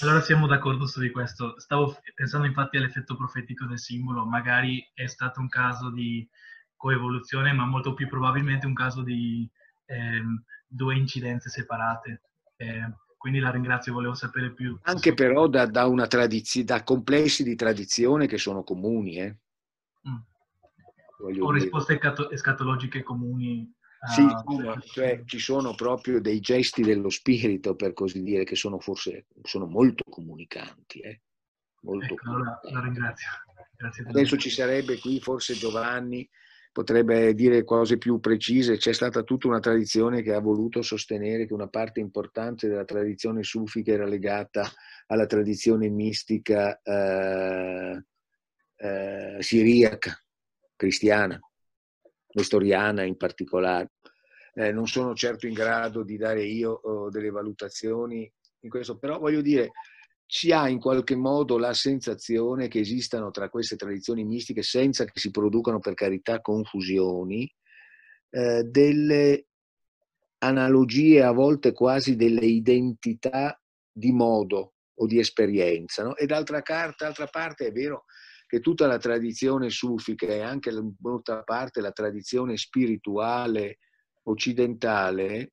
Allora siamo d'accordo su di questo. Stavo pensando infatti all'effetto profetico del simbolo, magari è stato un caso di coevoluzione, ma molto più probabilmente un caso di ehm, due incidenze separate. Eh, quindi la ringrazio, volevo sapere più. Anche però da, da, una tradizione, da complessi di tradizione che sono comuni. Eh? Mm. O risposte escatologiche comuni. Sì, uh, cioè, ci sono proprio dei gesti dello spirito, per così dire, che sono forse sono molto comunicanti. Eh? Molto ecco, comunicanti. Allora, la ringrazio. Adesso ci sarebbe qui forse Giovanni potrebbe dire cose più precise, c'è stata tutta una tradizione che ha voluto sostenere che una parte importante della tradizione sufica era legata alla tradizione mistica eh, eh, siriaca, cristiana, nestoriana in particolare. Eh, non sono certo in grado di dare io oh, delle valutazioni in questo, però voglio dire, si ha in qualche modo la sensazione che esistano tra queste tradizioni mistiche, senza che si producano per carità confusioni, eh, delle analogie, a volte quasi delle identità di modo o di esperienza. No? E d'altra, carta, d'altra parte è vero che tutta la tradizione sufica e anche d'altra parte la tradizione spirituale occidentale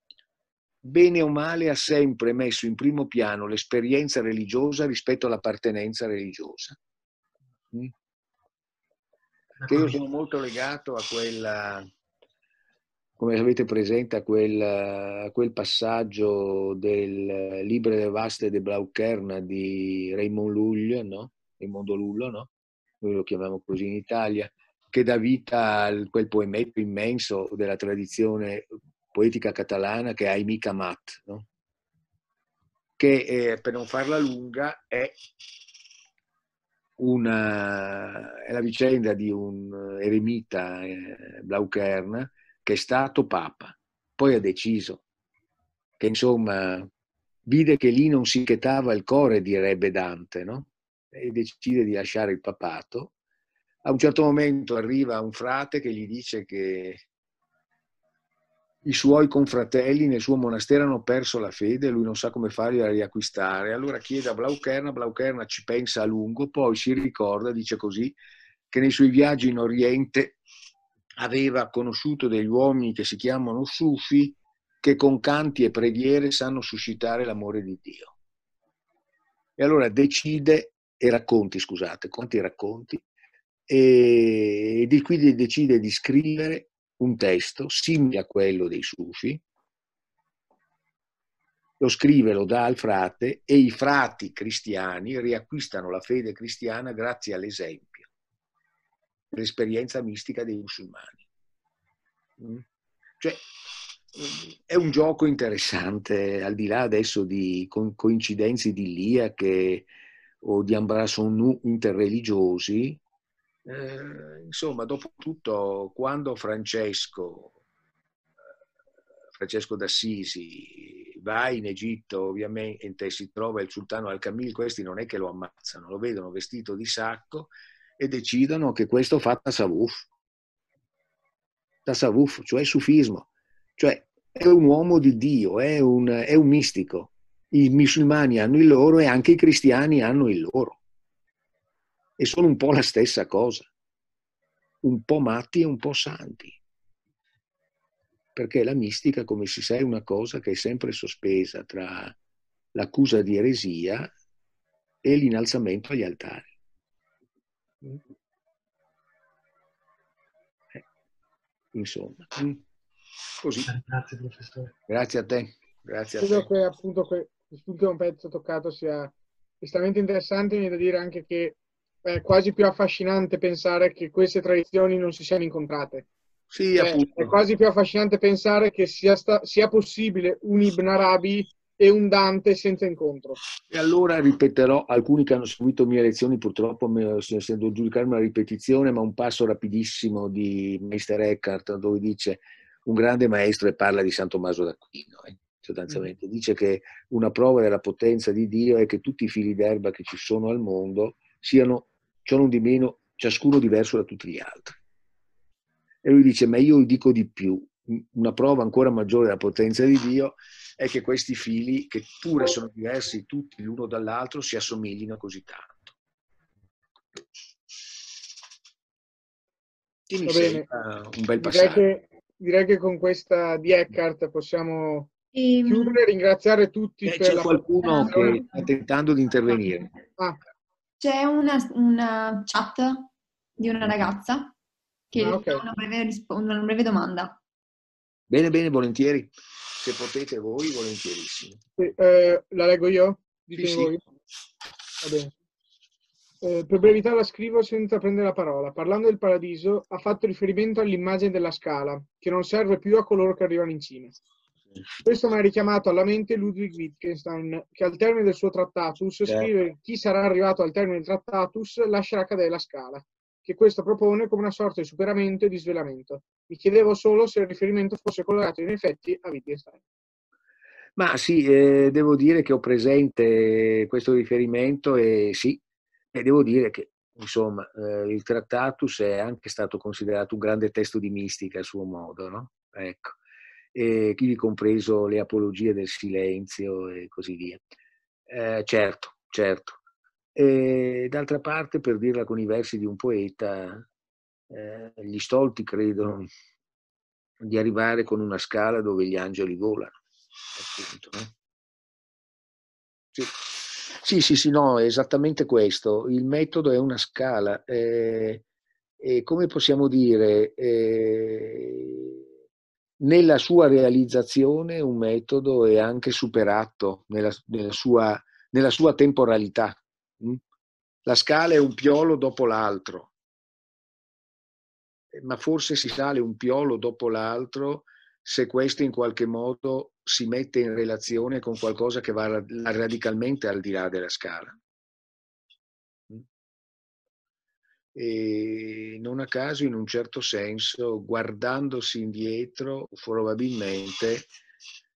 bene o male ha sempre messo in primo piano l'esperienza religiosa rispetto all'appartenenza religiosa. Mm? Che io sono molto legato a quella, come avete presente, a quel, a quel passaggio del Libre de Vaste de Blaukerna di Raymond Lull, no? Raimondo Lullo, no? Noi lo chiamiamo così in Italia, che dà vita a quel poemetto immenso della tradizione poetica catalana che è Aimé Camat, no? che eh, per non farla lunga è, una, è la vicenda di un eremita eh, Blaukern che è stato papa, poi ha deciso che insomma vide che lì non si chetava il cuore, direbbe Dante, no? e decide di lasciare il papato. A un certo momento arriva un frate che gli dice che i suoi confratelli nel suo monastero hanno perso la fede, lui non sa come farli a riacquistare. Allora chiede a Blaukerna, Blaukerna ci pensa a lungo, poi si ricorda, dice così, che nei suoi viaggi in Oriente aveva conosciuto degli uomini che si chiamano Sufi, che con canti e preghiere sanno suscitare l'amore di Dio. E allora decide, e racconti, scusate, quanti racconti, e di qui decide di scrivere un testo simile a quello dei Sufi, lo scrive, lo dà al frate e i frati cristiani riacquistano la fede cristiana grazie all'esempio, l'esperienza mistica dei musulmani. Mm? Cioè, è un gioco interessante, al di là adesso di coincidenze idilliache o di ambrasson interreligiosi, eh, insomma, dopo tutto, quando Francesco, eh, Francesco d'Assisi va in Egitto, ovviamente si trova il sultano Al-Kamil, questi non è che lo ammazzano, lo vedono vestito di sacco e decidono che questo fa tasawuf. Tasawuf, cioè sufismo, cioè è un uomo di Dio, è un, è un mistico. I musulmani hanno il loro e anche i cristiani hanno il loro e sono un po' la stessa cosa, un po' matti e un po' santi. Perché la mistica, come si sa, è una cosa che è sempre sospesa tra l'accusa di eresia e l'innalzamento agli altari. Eh, insomma, mm. così. Grazie professore. Grazie a te. Grazie a Credo te. che appunto l'ultimo pezzo toccato sia estremamente interessante, mi da dire anche che è quasi più affascinante pensare che queste tradizioni non si siano incontrate. Sì, cioè, è quasi più affascinante pensare che sia, sta, sia possibile un Ibn Arabi e un Dante senza incontro. E allora ripeterò, alcuni che hanno seguito mie lezioni purtroppo sento giudicare una ripetizione, ma un passo rapidissimo di Meister Eckhart dove dice un grande maestro e parla di San Tommaso d'Aquino. Eh, sostanzialmente mm. dice che una prova della potenza di Dio è che tutti i fili d'erba che ci sono al mondo siano, ciò non di meno, ciascuno diverso da tutti gli altri. E lui dice, ma io dico di più, una prova ancora maggiore della potenza di Dio è che questi fili, che pure sono diversi tutti l'uno dall'altro, si assomiglino così tanto. Ti mi bene. un bel passaggio. Direi che, direi che con questa di Eckhart possiamo e... Ehm, chiudere e ringraziare tutti. Eh, c'è qualcuno che sta tentando di intervenire. Ah. C'è una, una, chat di una ragazza che ah, okay. ha una breve, una breve domanda. Bene, bene, volentieri. Se potete voi, volentierissimo. Sì, eh, la leggo io? Dite sì, voi? Sì. Va bene. Eh, per brevità la scrivo senza prendere la parola. Parlando del paradiso, ha fatto riferimento all'immagine della scala, che non serve più a coloro che arrivano in cima. Questo mi ha richiamato alla mente Ludwig Wittgenstein, che al termine del suo Trattatus certo. scrive chi sarà arrivato al termine del Trattatus lascerà cadere la scala che questo propone come una sorta di superamento e di svelamento. Mi chiedevo solo se il riferimento fosse collegato in effetti a Wittgenstein. Ma sì, eh, devo dire che ho presente questo riferimento e sì, e devo dire che insomma eh, il Trattatus è anche stato considerato un grande testo di mistica a suo modo, no? Ecco, e qui compreso le apologie del silenzio e così via. Eh, certo, certo, e d'altra parte, per dirla con i versi di un poeta, eh, gli stolti credono di arrivare con una scala dove gli angeli volano. Appunto, no? sì. sì, sì, sì, no, è esattamente questo. Il metodo è una scala. Eh, e come possiamo dire, eh, nella sua realizzazione un metodo è anche superato nella, nella, sua, nella sua temporalità. Mm? La scala è un piolo dopo l'altro, ma forse si sale un piolo dopo l'altro se questo in qualche modo si mette in relazione con qualcosa che va radicalmente al di là della scala. E non a caso, in un certo senso, guardandosi indietro, probabilmente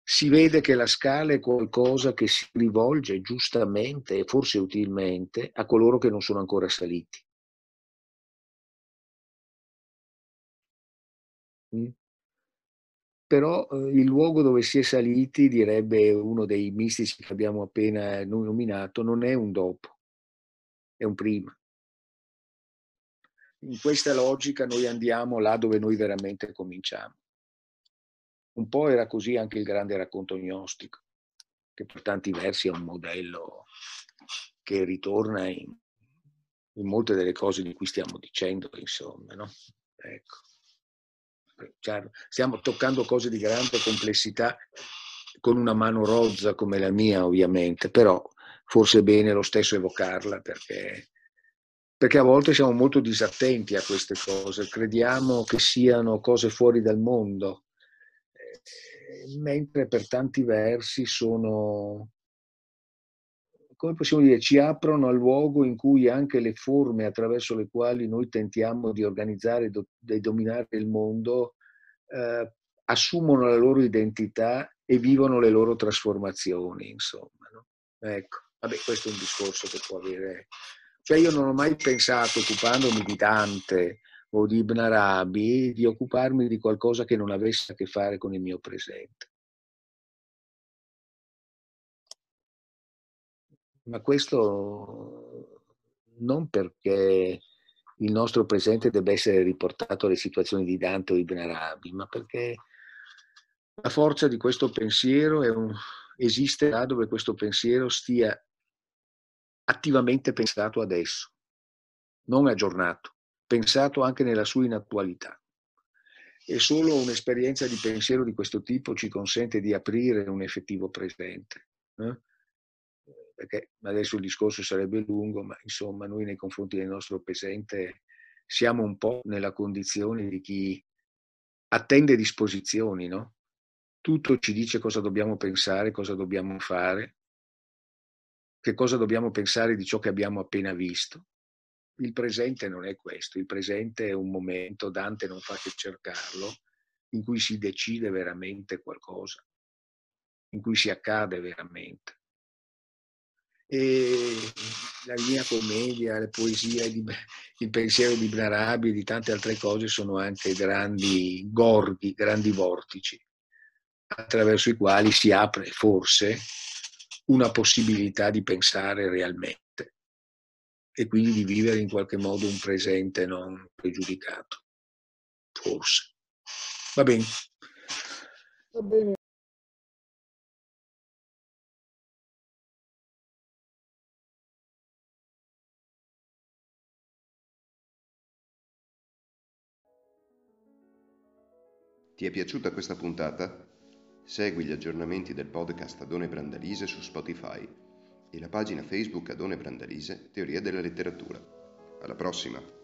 si vede che la scala è qualcosa che si rivolge giustamente e forse utilmente a coloro che non sono ancora saliti. Mm? Però eh, il luogo dove si è saliti, direbbe uno dei mistici che abbiamo appena nominato, non è un dopo, è un prima. In questa logica noi andiamo là dove noi veramente cominciamo. Un po' era così anche il grande racconto gnostico, che per tanti versi è un modello che ritorna in, in molte delle cose di cui stiamo dicendo, insomma, no? Ecco. Stiamo toccando cose di grande complessità con una mano rozza come la mia, ovviamente, però forse è bene lo stesso evocarla perché, perché a volte siamo molto disattenti a queste cose, crediamo che siano cose fuori dal mondo mentre per tanti versi sono, come possiamo dire, ci aprono al luogo in cui anche le forme attraverso le quali noi tentiamo di organizzare e dominare il mondo eh, assumono la loro identità e vivono le loro trasformazioni, insomma. No? Ecco, vabbè, questo è un discorso che può avere... Cioè io non ho mai pensato, occupandomi di Dante, o di Ibn Arabi di occuparmi di qualcosa che non avesse a che fare con il mio presente. Ma questo non perché il nostro presente debba essere riportato alle situazioni di Dante o Ibn Arabi, ma perché la forza di questo pensiero un, esiste là dove questo pensiero stia attivamente pensato adesso, non aggiornato pensato anche nella sua inattualità. E solo un'esperienza di pensiero di questo tipo ci consente di aprire un effettivo presente. Eh? perché adesso il discorso sarebbe lungo, ma insomma noi nei confronti del nostro presente siamo un po' nella condizione di chi attende disposizioni, no? Tutto ci dice cosa dobbiamo pensare, cosa dobbiamo fare, che cosa dobbiamo pensare di ciò che abbiamo appena visto. Il presente non è questo, il presente è un momento, Dante non fa che cercarlo, in cui si decide veramente qualcosa, in cui si accade veramente. E la mia commedia, la poesia, il pensiero di Ibn Arabi e di tante altre cose sono anche grandi gorghi, grandi vortici attraverso i quali si apre forse una possibilità di pensare realmente e quindi di vivere in qualche modo un presente non pregiudicato. Forse. Va bene. Va bene. Ti è piaciuta questa puntata? Segui gli aggiornamenti del podcast Adone Brandalise su Spotify e la pagina Facebook Adone Brandalise Teoria della letteratura. Alla prossima!